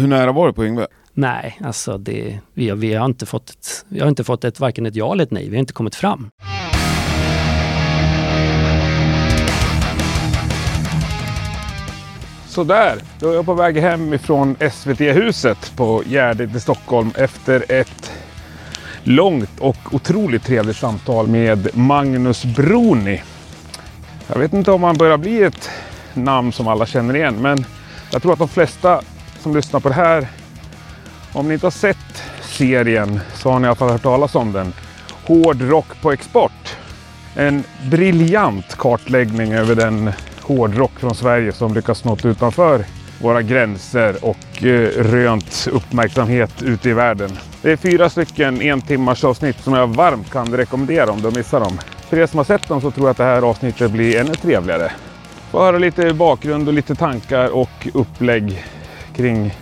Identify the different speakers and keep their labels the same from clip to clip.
Speaker 1: Hur nära var du på Yngve?
Speaker 2: Nej, alltså det, vi, har, vi har inte fått ett, vi har inte fått ett, varken ett ja eller ett nej. Vi har inte kommit fram.
Speaker 1: Sådär, då är jag på väg hem ifrån SVT-huset på Gärdet i Stockholm efter ett långt och otroligt trevligt samtal med Magnus Broni. Jag vet inte om han börjar bli ett namn som alla känner igen, men jag tror att de flesta som lyssnar på det här, om ni inte har sett serien så har ni i alla fall hört talas om den. Hård rock på export. En briljant kartläggning över den hårdrock från Sverige som lyckats nå utanför våra gränser och eh, rönt uppmärksamhet ute i världen. Det är fyra stycken en timmars avsnitt som jag varmt kan rekommendera om du missar dem. För er som har sett dem så tror jag att det här avsnittet blir ännu trevligare. Få höra lite bakgrund och lite tankar och upplägg kring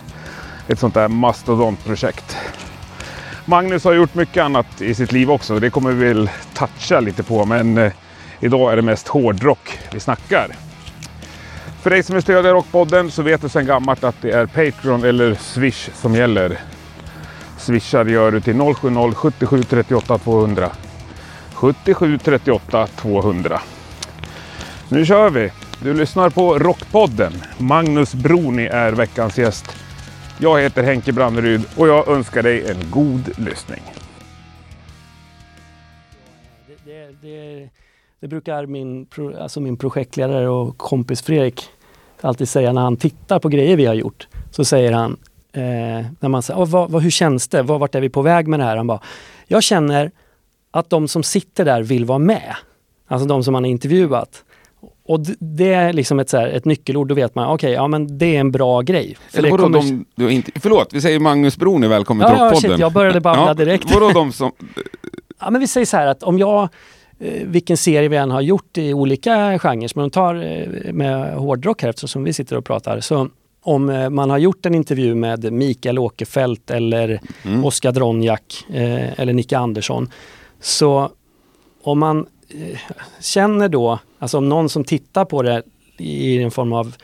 Speaker 1: ett sånt där mastodontprojekt. Magnus har gjort mycket annat i sitt liv också. Det kommer vi väl toucha lite på, men eh, idag är det mest hårdrock vi snackar. För dig som är stödjare Rockpodden så vet du sedan gammalt att det är Patreon eller Swish som gäller. Swishar gör du till 070 77 38 200. 77 38 200. Nu kör vi! Du lyssnar på Rockpodden. Magnus Broni är veckans gäst. Jag heter Henke Branneryd och jag önskar dig en god lyssning.
Speaker 2: Det, det, det, det brukar min, alltså min projektledare och kompis Fredrik alltid säga när han tittar på grejer vi har gjort. Så säger han, eh, när man säger, vad, vad, hur känns det? Vad, vart är vi på väg med det här? Han bara, jag känner att de som sitter där vill vara med. Alltså de som man har intervjuat. Och det är liksom ett, så här, ett nyckelord, då vet man, okej, ja men det är en bra grej. För
Speaker 1: Eller vadå
Speaker 2: kommer-
Speaker 1: de, du, inte, förlåt, vi säger Magnus Broni välkommen
Speaker 2: Ja,
Speaker 1: till
Speaker 2: ja,
Speaker 1: Rockpodden.
Speaker 2: shit, jag började babbla direkt.
Speaker 1: Vadå de som...
Speaker 2: Ja, men vi säger så här att om jag, eh, vilken serie vi än har gjort i olika genrer, men om tar eh, med hårdrock här eftersom vi sitter och pratar, så om eh, man har gjort en intervju med Mikael Åkerfeldt eller
Speaker 1: Mm.
Speaker 2: Oskar Dronjak eh, eller Nicke Andersson, så om man känner då, alltså om någon som tittar på det i en form av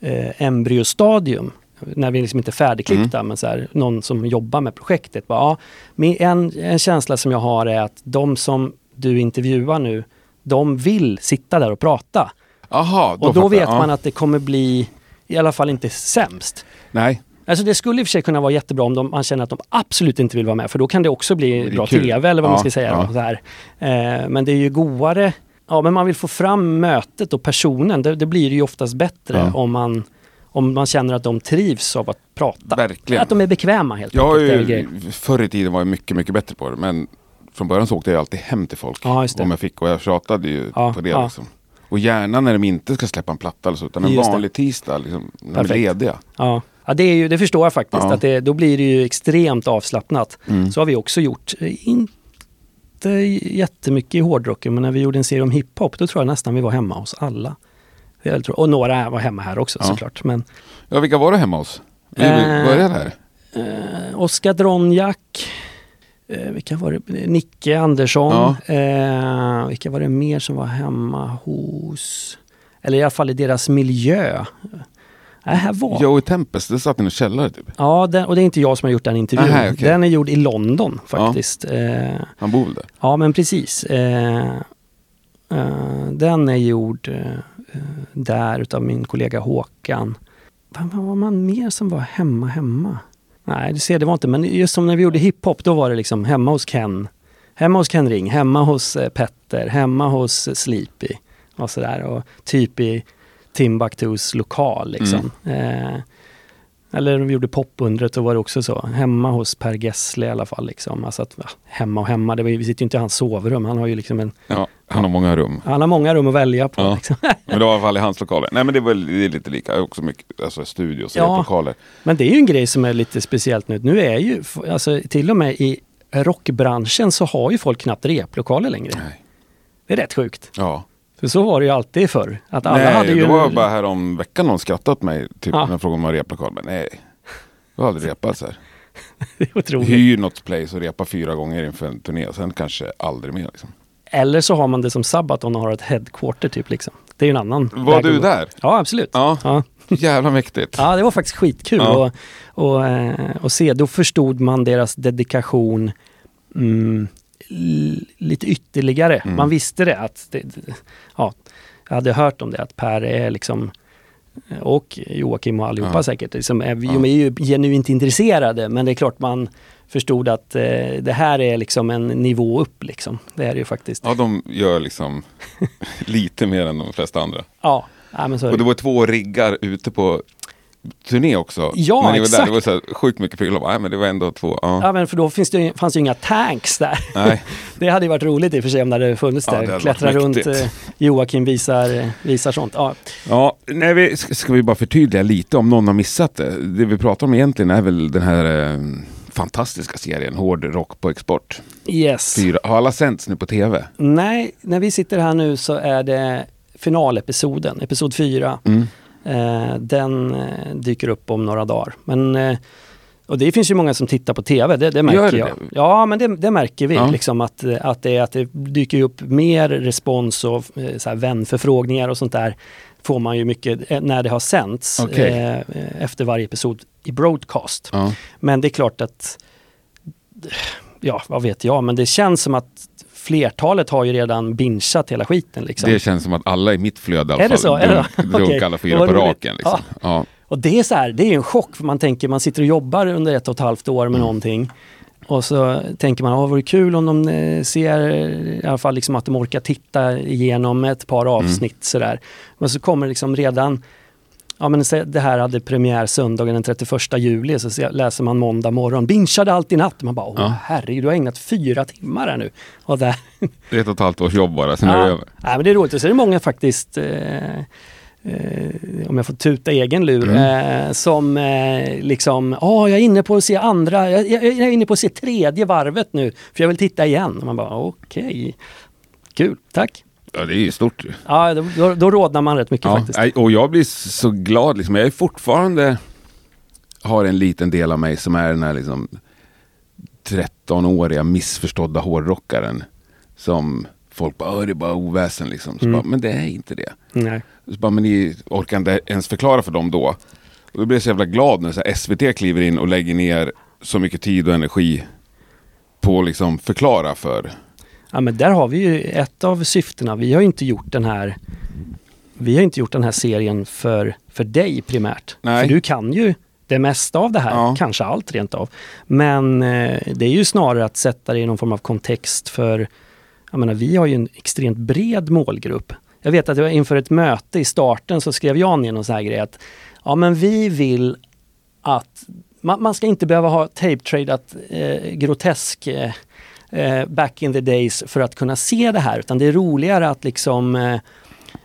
Speaker 2: eh, embryostadium, när vi liksom inte är färdigklippta, men så här, någon som jobbar med projektet. Bara, ja, min- en, en känsla som jag har är att de som du intervjuar nu, de vill sitta där och prata.
Speaker 1: Aha,
Speaker 2: Och då
Speaker 1: fattar jag.
Speaker 2: vet
Speaker 1: Ja.
Speaker 2: man att det kommer bli i alla fall inte sämst.
Speaker 1: Nej,
Speaker 2: Alltså det skulle i och för sig kunna vara jättebra om de, man känner att de absolut inte vill vara med för då kan det också bli
Speaker 1: Det
Speaker 2: bra
Speaker 1: kul.
Speaker 2: TV eller vad man
Speaker 1: Ja,
Speaker 2: ska säga.
Speaker 1: ja.
Speaker 2: Då, så här. Eh, men det är ju godare, ja men man vill få fram mötet och personen. Det, det blir ju oftast bättre
Speaker 1: Ja.
Speaker 2: om, man, om man känner att de trivs av att prata.
Speaker 1: verkligen.
Speaker 2: Att de är bekväma helt
Speaker 1: Jag
Speaker 2: enkelt. det
Speaker 1: ju, förr i tiden var jag mycket, mycket bättre på det. Men från början så åkte jag alltid hem till folk.
Speaker 2: Ja, det.
Speaker 1: Om jag fick och jag tjatade ju
Speaker 2: Ja,
Speaker 1: på det.
Speaker 2: ja.
Speaker 1: Liksom. Och gärna när de inte ska släppa en platta eller så. Utan en
Speaker 2: Just det.
Speaker 1: vanlig tisdag liksom, när de är lediga.
Speaker 2: Ja. Ja, det, är ju, det förstår jag faktiskt.
Speaker 1: Ja.
Speaker 2: Att det, då blir det ju extremt avslappnat.
Speaker 1: Mm.
Speaker 2: Så har vi också gjort. Eh, Inte jättemycket i hårdrocken, men när vi gjorde en serie om hiphop, då tror jag nästan vi var hemma hos alla. Och några var hemma här också
Speaker 1: Ja.
Speaker 2: såklart. Men
Speaker 1: Ja, vilka var det hemma hos?
Speaker 2: Eh,
Speaker 1: började här.
Speaker 2: eh, Oskar Dronjak, eh, vilka var det? Nicke Andersson. Eh, vilka var det mer som var hemma hos? Eller i alla fall i deras miljö. Nej, här var...
Speaker 1: Joey Tempest, det satt i en källare typ.
Speaker 2: Ja, den, och det är inte jag som har gjort den intervjun.
Speaker 1: Aha, okej.
Speaker 2: Den är gjord i London faktiskt. Ja, eh,
Speaker 1: Han bor väl där?
Speaker 2: ja men precis. Eh, eh, den är gjord eh, eh, där utav min kollega Håkan. Vad var man mer som var hemma hemma? Nej, du ser, det var inte, men just som när vi gjorde hiphop, då var det liksom hemma hos Ken. Hemma hos Ken Ring, hemma hos eh, Petter, hemma hos Sleepy och sådär. Och typ i Timbuktus lokal liksom. Eh, eller vi gjorde popundret, då var det också så. Hemma hos Per Gessle i alla fall. Liksom. Alltså att, ja, hemma och hemma, det var, ju- vi sitter ju inte i hans sovrum. Han har ju liksom en,
Speaker 1: Ja, han har många rum.
Speaker 2: han har många rum att välja på.
Speaker 1: Ja.
Speaker 2: Liksom.
Speaker 1: Men det var i alla fall i hans lokaler. Nej men det är väl det är lite lika. Också mycket alltså, studios och
Speaker 2: Ja.
Speaker 1: lokaler.
Speaker 2: Men det är ju en grej som är lite speciellt nu. Nu är ju, alltså till och med i rockbranschen så har ju folk knappt replokaler längre.
Speaker 1: Nej.
Speaker 2: Det är rätt sjukt.
Speaker 1: Ja.
Speaker 2: För så var det ju alltid förr. Att alla
Speaker 1: nej,
Speaker 2: hade ju...
Speaker 1: det var bara här om veckan någon skrattat åt mig. Typ
Speaker 2: Ja.
Speaker 1: när jag frågade om jag replokal. Men nej. Jag har aldrig repat så här.
Speaker 2: det är otroligt.
Speaker 1: Hyr något place och repa fyra gånger inför en turné. Sen kanske aldrig mer. Liksom.
Speaker 2: Eller så har man det som Sabaton och har ett headquarter typ liksom. Det är ju en annan
Speaker 1: Var du där?
Speaker 2: Ja, absolut.
Speaker 1: Ja.
Speaker 2: Ja.
Speaker 1: Jävla mäktigt.
Speaker 2: Ja, det var faktiskt skitkul
Speaker 1: Ja.
Speaker 2: att och, eh, och se. Då förstod man deras dedikation mm, lite ytterligare.
Speaker 1: Mm.
Speaker 2: Man visste det att, det, ja, jag hade hört om det att Per är liksom och Joakim och allihopa
Speaker 1: Ja.
Speaker 2: säkert, liksom, är,
Speaker 1: Ja.
Speaker 2: de är ju genuint intresserade men det är klart man förstod att eh, det här är liksom en nivå upp liksom. Det är ju faktiskt.
Speaker 1: Ja, de gör liksom lite mer än de flesta andra.
Speaker 2: Ja, ja men så
Speaker 1: Och
Speaker 2: det.
Speaker 1: det var två riggar ute på turné också.
Speaker 2: Ja,
Speaker 1: När ni var där, det var så här sjukt mycket prylar. Nej, men det var ändå två. Ja.
Speaker 2: Ja men för då finns det, fanns det ju inga tanks där.
Speaker 1: Nej.
Speaker 2: Det hade ju varit roligt i och för sig om det hade funnits
Speaker 1: Ja,
Speaker 2: där.
Speaker 1: det hade
Speaker 2: Klättra runt, eh, Joakim visar, eh, visar sånt. Ja.
Speaker 1: Ja, nej, vi, ska ska vi bara förtydliga lite om någon har missat det. Det vi pratar om egentligen är väl den här eh, fantastiska serien Hård rock på export.
Speaker 2: Yes.
Speaker 1: Fyra. Har alla sänts nu på tv?
Speaker 2: Nej, när vi sitter här nu så är det finalepisoden, episod 4.
Speaker 1: Mm.
Speaker 2: Eh, den eh, dyker upp om några dagar. Men, eh, och det finns ju många som tittar på TV, det, det märker
Speaker 1: Gör det
Speaker 2: jag.
Speaker 1: det?
Speaker 2: Ja, men det, det märker vi.
Speaker 1: Ja.
Speaker 2: Liksom att, att, det, att det dyker upp mer respons och så här vänförfrågningar och sånt där får man ju mycket när det har sänts
Speaker 1: Okej.
Speaker 2: eh, efter varje episod i broadcast.
Speaker 1: Ja.
Speaker 2: Men det är klart att, ja vad vet jag, men det känns som att flertalet har ju redan bingeat hela skiten. Liksom.
Speaker 1: Det känns som att alla i mitt flöde i alla
Speaker 2: Är
Speaker 1: fall
Speaker 2: så?
Speaker 1: Dunk- alla fyra på raken. Liksom. Ja.
Speaker 2: Och det är så här, det är en chock för man tänker man sitter och jobbar under ett och ett halvt år
Speaker 1: Mm.
Speaker 2: med någonting. Och så tänker man, "Ja, vad vore kul om de eh, ser i alla fall liksom att de orkar titta igenom ett par
Speaker 1: Mm.
Speaker 2: avsnitt sådär. Men så kommer liksom redan, ja men det här hade premiär söndagen den 31 juli, så se- läser man måndag morgon, bingeade allt i natt. Man bara, åh
Speaker 1: Ja.
Speaker 2: herregud, du har ägnat fyra timmar här nu. Och där,
Speaker 1: Det är ett och ett halvt års jobb bara, sen är det
Speaker 2: Ja,
Speaker 1: över.
Speaker 2: nej, men det är roligt. Och så är det många faktiskt, eh, eh, om jag får tuta egen lur,
Speaker 1: Mm.
Speaker 2: eh, som eh, liksom, ja jag är inne på att se andra, jag, jag, jag är inne på att se tredje varvet nu, för jag vill titta igen. Och man bara, okej, kul, tack.
Speaker 1: Ja, det är ju stort ju.
Speaker 2: Ja, då, då, rodnar man rätt mycket
Speaker 1: Ja,
Speaker 2: faktiskt.
Speaker 1: och jag blir så glad, liksom. jag är fortfarande har en liten del av mig som är den här liksom 13-åriga missförstådda hårdrockaren. Som folk bara, "Åh, det är bara oväsen liksom. Så
Speaker 2: Mm.
Speaker 1: bara, men det är inte det.
Speaker 2: Nej.
Speaker 1: Så bara, men ni orkar inte ens förklara för dem då. Och då blir jag så jävla glad när så SVT kliver in och lägger ner så mycket tid och energi på att liksom förklara för.
Speaker 2: Ja men där har vi ju ett av syftena. Vi har ju inte gjort den här Vi har inte gjort den här serien för, för dig primärt.
Speaker 1: Nej.
Speaker 2: För du kan ju det mesta av det här,
Speaker 1: Ja.
Speaker 2: kanske allt rent av. Men eh, det är ju snarare att sätta det i någon form av kontext för Jag menar vi har ju en extremt bred målgrupp. Jag vet att jag inför ett möte i starten så skrev jag ner någon sån här grej att Ja men vi vill att man, man ska inte behöva ha tape-tradat eh, grotesk eh, eh, back in the days för att kunna se det här. Utan det är roligare att liksom eh,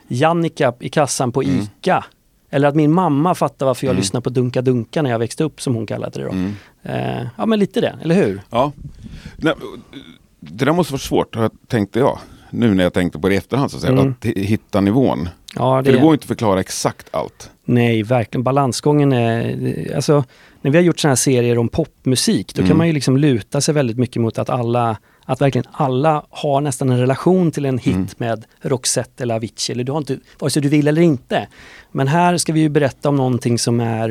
Speaker 2: Jannica i kassan på
Speaker 1: Mm.
Speaker 2: ICA eller att min mamma fattar varför jag
Speaker 1: Mm.
Speaker 2: lyssnade på Dunka Dunka när jag växte upp som hon kallade det då.
Speaker 1: Mm.
Speaker 2: Eh, ja men lite det, eller hur?
Speaker 1: Ja. Det där måste vara svårt, tänkte jag. Nu när jag tänkte på det i efterhand, så att, säga,
Speaker 2: Mm.
Speaker 1: att hi- hitta nivån.
Speaker 2: Ja,
Speaker 1: För det går inte att förklara exakt allt.
Speaker 2: Nej, verkligen. Balansgången är... Alltså, när vi har gjort sådana här serier om popmusik, då
Speaker 1: Mm.
Speaker 2: kan man ju liksom luta sig väldigt mycket mot att alla, att verkligen alla har nästan en relation till en hit
Speaker 1: Mm.
Speaker 2: med Roxette eller Avicii, eller du har inte, vare sig du vill eller inte. Men här ska vi ju berätta om någonting som är,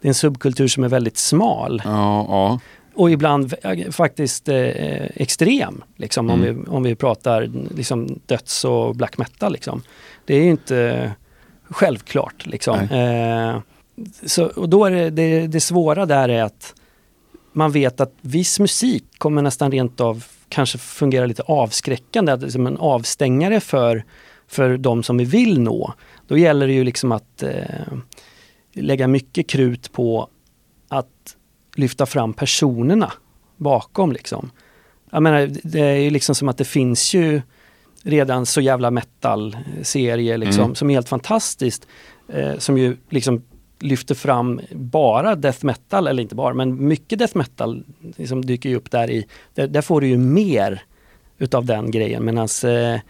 Speaker 2: det är en subkultur som är väldigt smal
Speaker 1: Ja, ja.
Speaker 2: och ibland faktiskt eh, extrem, liksom, om,
Speaker 1: Mm.
Speaker 2: vi, om vi pratar liksom, döds och black metal. Liksom. Det är ju inte självklart. Liksom. Eh, så, och då är det, det, det svåra där är att man vet att viss musik kommer nästan rent av kanske fungera lite avskräckande, att det är som en avstängare för, för de som vi vill nå. Då gäller det ju liksom att eh, lägga mycket krut på att lyfta fram personerna bakom liksom. Jag menar, det är ju liksom som att det finns ju redan så jävla metal-serier liksom,
Speaker 1: Mm.
Speaker 2: som är helt fantastiskt. Eh, som ju liksom lyfter fram bara death metal, eller inte bara, men mycket death metal liksom dyker ju upp där i. Där, där får du ju mer utav den grejen medan eh,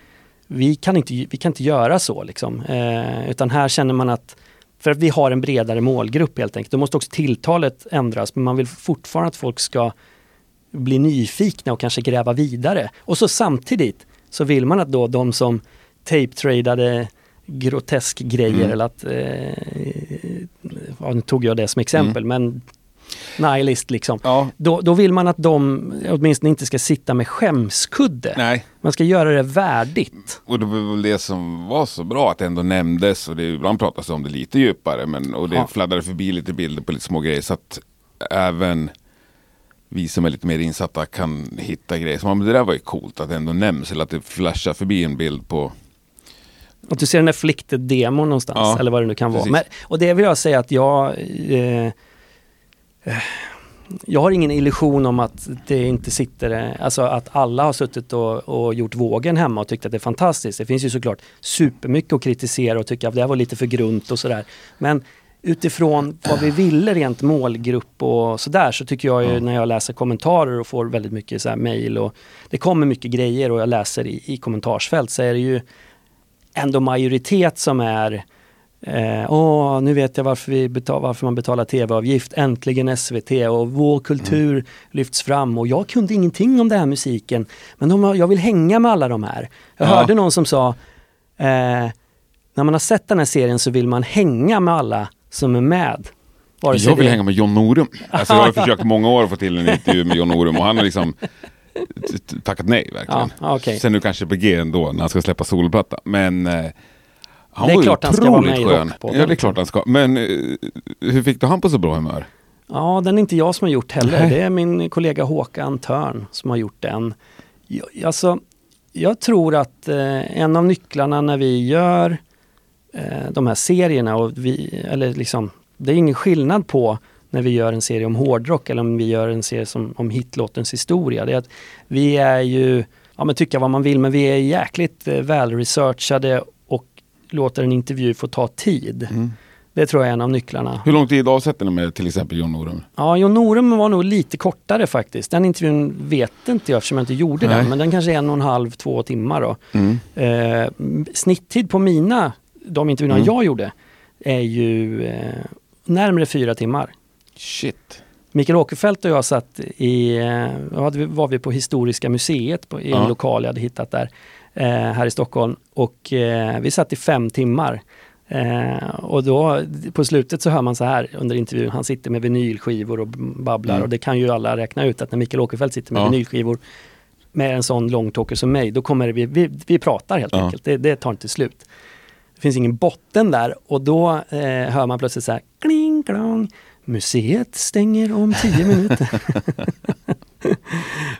Speaker 2: vi, kan inte, vi kan inte göra så liksom. Eh, utan här känner man att för att vi har en bredare målgrupp helt enkelt. Då måste också tilltalet ändras men man vill fortfarande att folk ska bli nyfikna och kanske gräva vidare. Och så samtidigt så vill man att då de som tape-tradade grotesk grejer
Speaker 1: Mm.
Speaker 2: eller att eh, ja, nu tog jag det som exempel, men nihilist liksom.
Speaker 1: Ja,
Speaker 2: Då, då vill man att de åtminstone inte ska sitta med skämskudde.
Speaker 1: nej.
Speaker 2: Man ska göra det värdigt.
Speaker 1: Och det var väl det som var så bra att det ändå nämndes och det ibland pratas om det lite djupare men och det
Speaker 2: Ja.
Speaker 1: fladdrade förbi lite bilder på lite små grejer så att även vi som är lite mer insatta kan hitta grejer. Så man, men det där var ju coolt att det ändå nämns eller att det flashar förbi en bild på
Speaker 2: Att du ser den där flickted demon någonstans,
Speaker 1: Ja,
Speaker 2: eller vad det nu kan vara.
Speaker 1: precis.
Speaker 2: Men, och det vill jag säga att jag... Eh, eh, jag har ingen illusion om att det inte sitter, eh, alltså att alla har suttit och, och gjort vågen hemma och tyckt att det är fantastiskt. Det finns ju såklart supermycket att kritisera och tycka att det här var lite för grunt och sådär. Men utifrån vad vi ville rent målgrupp och sådär så tycker jag ju när jag läser kommentarer och får väldigt mycket så här mejl och det kommer mycket grejer och jag läser i, i kommentarsfält så är det ju ändå majoritet som är eh, Åh, nu vet jag varför, vi betal, varför man betalar tv-avgift. Äntligen SVT och vår kultur lyfts fram. Och jag kunde ingenting om den här musiken. Men de, jag vill hänga med alla de här. Jag
Speaker 1: Ja.
Speaker 2: hörde någon som sa eh, När man har sett den här serien så vill man hänga med alla som är med.
Speaker 1: Jag vill
Speaker 2: det-
Speaker 1: hänga med John Norum. Alltså jag har försökt många år att få till en intervju med John Norum och han har liksom tackat nej verkligen.
Speaker 2: Ja, okej.
Speaker 1: Sen nu kanske på G ändå när han ska släppa solplatta. Men eh, han
Speaker 2: Det är
Speaker 1: var ju
Speaker 2: klart han ska vara med i
Speaker 1: skön.
Speaker 2: Rockpodden.
Speaker 1: Ja det är klart han ska. Men eh, hur fick du han på så bra humör?
Speaker 2: Ja, den är inte jag som har gjort heller.
Speaker 1: Nej.
Speaker 2: Det är min kollega Håkan Törn som har gjort den. Jag, alltså, jag tror att eh, en av nycklarna när vi gör eh, de här serierna, och vi, eller liksom, det är ingen skillnad på när vi gör en serie om hårdrock eller om vi gör en serie som, om hitlåtens historia. Det är att vi är ju, ja men tycka vad man vill, men vi är jäkligt eh, välresearchade och låter en intervju få ta tid. Det tror jag är en av nycklarna.
Speaker 1: Hur lång tid avsätter ni med till exempel John Norum?
Speaker 2: Ja, Jon Norum var nog lite kortare faktiskt. Den intervjun vet inte jag eftersom jag inte gjorde
Speaker 1: Nej.
Speaker 2: den, men den kanske är en och en halv, två timmar då.
Speaker 1: Mm.
Speaker 2: Eh, snitttid på mina, de intervjuerna
Speaker 1: Mm.
Speaker 2: jag gjorde, är ju eh, närmare fyra timmar.
Speaker 1: Shit.
Speaker 2: Mikael Åkerfeldt och jag satt i, eh, var vi på Historiska museet på, i en
Speaker 1: Ja.
Speaker 2: lokal jag hade hittat där, eh, här i Stockholm. Och eh, vi satt i fem timmar. Och då på slutet så hör man så här under intervjun, han sitter med vinylskivor och babblar
Speaker 1: Mm.
Speaker 2: och det kan ju alla räkna ut att när Mikael Åkerfeldt sitter med
Speaker 1: Ja.
Speaker 2: vinylskivor med en sån långtalker som mig, då kommer vi, vi, vi pratar helt
Speaker 1: Ja.
Speaker 2: enkelt. Det, det tar inte slut. Det finns ingen botten där och då eh, hör man plötsligt så här kling klong. Museet stänger om tio minuter.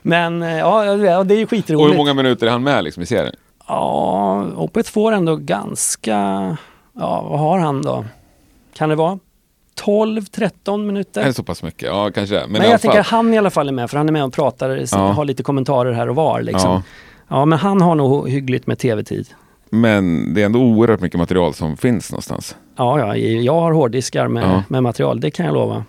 Speaker 2: Men eh, ja, det är ju
Speaker 1: Och hur
Speaker 2: skitroligt.
Speaker 1: många minuter är han med liksom i serien?
Speaker 2: Ja, Opeth får ändå ganska... Ja, vad har han då? Kan det vara 12-13 minuter?
Speaker 1: Är det så pass mycket? Ja kanske. Men,
Speaker 2: Men, jag tänker
Speaker 1: fall.
Speaker 2: att han i alla fall är med, för han är med och pratar,
Speaker 1: Ja.
Speaker 2: har lite kommentarer här och var. Liksom.
Speaker 1: Ja.
Speaker 2: Ja. men han har nog hyggligt med tv-tid.
Speaker 1: Men det är ändå oerhört mycket material som finns någonstans.
Speaker 2: Ja, ja, jag har hårddiskar med,
Speaker 1: Ja.
Speaker 2: med material, det kan jag lova.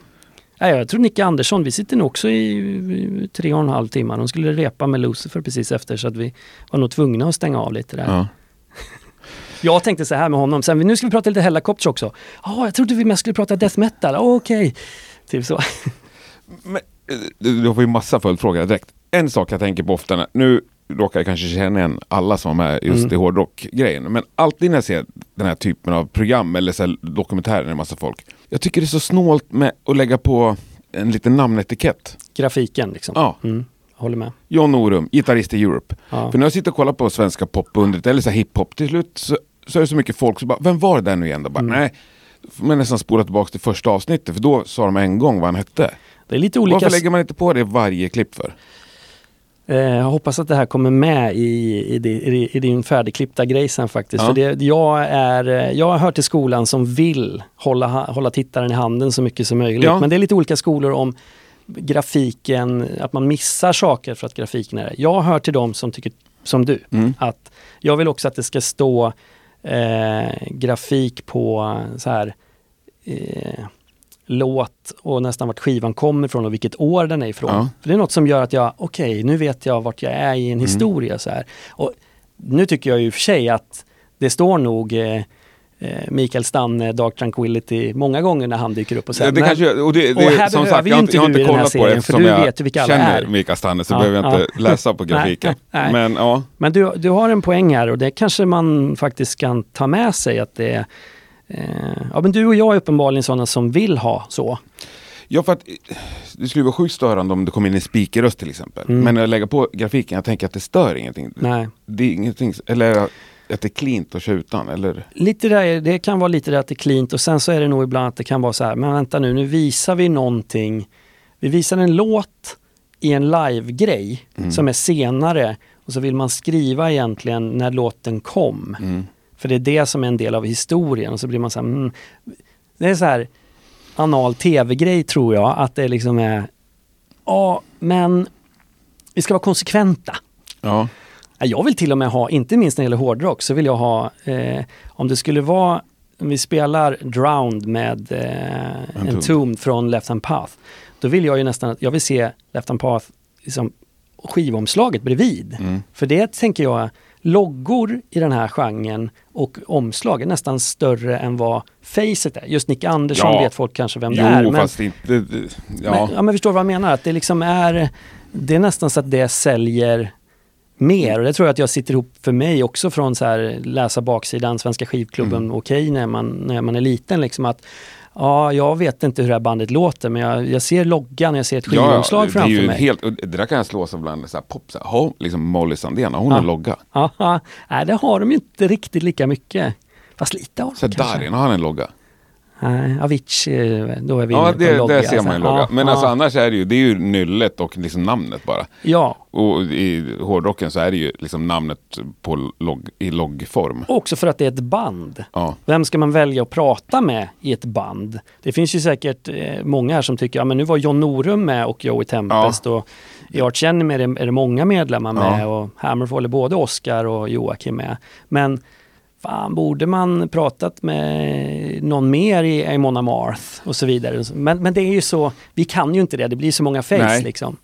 Speaker 2: Ja, jag tror Nicke Andersson, vi sitter nog också i, tre och en halv timme. De skulle repa med Lucifer precis efter så att vi var nog tvungna att stänga av lite där.
Speaker 1: Ja.
Speaker 2: Jag tänkte så här med honom, sen, nu ska vi prata lite Hellacopters också. Ja, jag trodde vi mest skulle prata death metal, oh, okej. Typ så.
Speaker 1: Men, eh, du, du ju massa följdfrågor direkt. En sak jag tänker på ofta, nu råkar jag kanske känna igen alla som med just
Speaker 2: Mm.
Speaker 1: i hårdrock-grejen. Men alltid när jag ser den här typen av program eller så dokumentärer med massa folk. Jag tycker det är så snålt med att lägga på en liten namnetikett.
Speaker 2: Grafiken liksom.
Speaker 1: Ja.
Speaker 2: Mm, håller med.
Speaker 1: John Norum, gitarrist i Europe.
Speaker 2: Ja.
Speaker 1: För när jag sitter och kollar på svenska popundret eller så hiphop till slut så, så är det så mycket folk så bara, vem var det där nu igen då? Bara,
Speaker 2: Mm.
Speaker 1: Nej, man nästan spola tillbaka till första avsnittet för då sa de en gång vad han hette.
Speaker 2: Det är lite olika...
Speaker 1: Varför lägger man inte på det i varje klipp för?
Speaker 2: Eh, jag hoppas att det här kommer med i, i, i, i din färdigklippta grej sen faktiskt.
Speaker 1: Ja.
Speaker 2: För det, jag, är, eh, jag hör till skolan som vill hålla, hålla tittaren i handen så mycket som möjligt.
Speaker 1: Ja.
Speaker 2: Men det är lite olika skolor om grafiken, att man missar saker för att grafiken är det. Jag hör till dem som tycker som du.
Speaker 1: Mm.
Speaker 2: Att jag vill också att det ska stå eh, grafik på så här eh, låt och nästan vart skivan kommer ifrån och vilket år den är ifrån.
Speaker 1: Ja.
Speaker 2: För det är något som gör att jag, okej, nu vet jag vart jag är i
Speaker 1: Mm.
Speaker 2: en historia. Så här. Och nu tycker jag ju för sig att det står nog eh, eh, Mikael Stanne, Dark Tranquility, många gånger när han dyker upp och säger
Speaker 1: Ja, det
Speaker 2: men-
Speaker 1: kanske, och det,
Speaker 2: och
Speaker 1: det,
Speaker 2: här
Speaker 1: som sagt, jag
Speaker 2: inte
Speaker 1: inte, jag har inte kollat på det
Speaker 2: serien, för
Speaker 1: eftersom
Speaker 2: du
Speaker 1: jag
Speaker 2: vet vilka
Speaker 1: känner
Speaker 2: är.
Speaker 1: Mikael Stanne så
Speaker 2: Ja,
Speaker 1: behöver jag inte
Speaker 2: ja.
Speaker 1: läsa på grafiken.
Speaker 2: Nej, nej.
Speaker 1: Men ja,
Speaker 2: Men du, du har en poäng här och det kanske man faktiskt kan ta med sig att det är ja men du och jag är uppenbarligen sådana som vill ha så.
Speaker 1: Ja, för att eh, det skulle vara sjukt störande om det kom in en speakerröst till exempel.
Speaker 2: Mm.
Speaker 1: Men när jag lägger på grafiken, jag tänker att det stör ingenting.
Speaker 2: Nej.
Speaker 1: Det är ingenting, eller att det är att köra utan, eller?
Speaker 2: Lite där, det kan vara lite det att det är cleant och sen så är det nog ibland att det kan vara så här, men vänta nu, nu visar vi någonting. Vi visar en låt i en live-grej
Speaker 1: Mm.
Speaker 2: som är senare och så vill man skriva egentligen när låten kom.
Speaker 1: Mm.
Speaker 2: För det är det som är en del av historien och så blir man så här, mm, det är så här anal tv-grej tror jag, att det liksom är, ja men vi ska vara konsekventa.
Speaker 1: Ja.
Speaker 2: Ja, Jag vill till och med ha, inte minst när det gäller hårdrock, så vill jag ha, eh, om det skulle vara, om vi spelar Drowned med eh,
Speaker 1: Entombed.
Speaker 2: Entombed från Left Hand Path, då vill jag ju nästan att, jag vill se Left Hand Path liksom, skivomslaget bredvid.
Speaker 1: Mm.
Speaker 2: För det tänker jag, loggor i den här genren och omslag är nästan större än vad facet är. Just Nick Andersson
Speaker 1: Ja.
Speaker 2: vet folk kanske vem
Speaker 1: Jo,
Speaker 2: det är. Men,
Speaker 1: fast inte... Ja.
Speaker 2: men, ja, men förstår vad jag menar? Att det liksom är, det är nästan så att det säljer mer. Och det tror jag att jag sitter ihop för mig också från så här läsa baksidan, Svenska skivklubben,
Speaker 1: Mm.
Speaker 2: okej när, man, när man är liten liksom att Ja, jag vet inte hur det här bandet låter men jag, jag ser loggan, jag ser ett skivomslag
Speaker 1: är
Speaker 2: framför
Speaker 1: ju
Speaker 2: mig.
Speaker 1: helt, det där kan jag slå som ibland, så här, pop, så här, liksom Molly Sandén, har hon
Speaker 2: Ja.
Speaker 1: en logga?
Speaker 2: Ja, nej det har de inte riktigt lika mycket. Fast lite har de kanske.
Speaker 1: Darin, har han en logga?
Speaker 2: Nej, Avicii, då är vi
Speaker 1: Ja,
Speaker 2: inne på
Speaker 1: det,
Speaker 2: logga.
Speaker 1: där ser man en
Speaker 2: Så här,
Speaker 1: logga.
Speaker 2: ja,
Speaker 1: Men
Speaker 2: ja,
Speaker 1: alltså annars är det ju, det är ju nyllet och liksom namnet bara.
Speaker 2: Ja,
Speaker 1: Och i hårdrocken så är det ju liksom namnet på logg, i loggform.
Speaker 2: också för att det är ett band.
Speaker 1: Ja.
Speaker 2: Vem ska man välja att prata med i ett band? Det finns ju säkert eh, många här som tycker, ja men nu var John Norum med och Joey Tempest och i Arch Enemy är det, är det många medlemmar med
Speaker 1: Ja.
Speaker 2: och Hammerfall är både Oscar och Joakim med. Men fan, borde man pratat med någon mer i Amon Amarth och så vidare. Men, men det är ju så, vi kan ju inte det, det blir så många face
Speaker 1: Nej.
Speaker 2: liksom.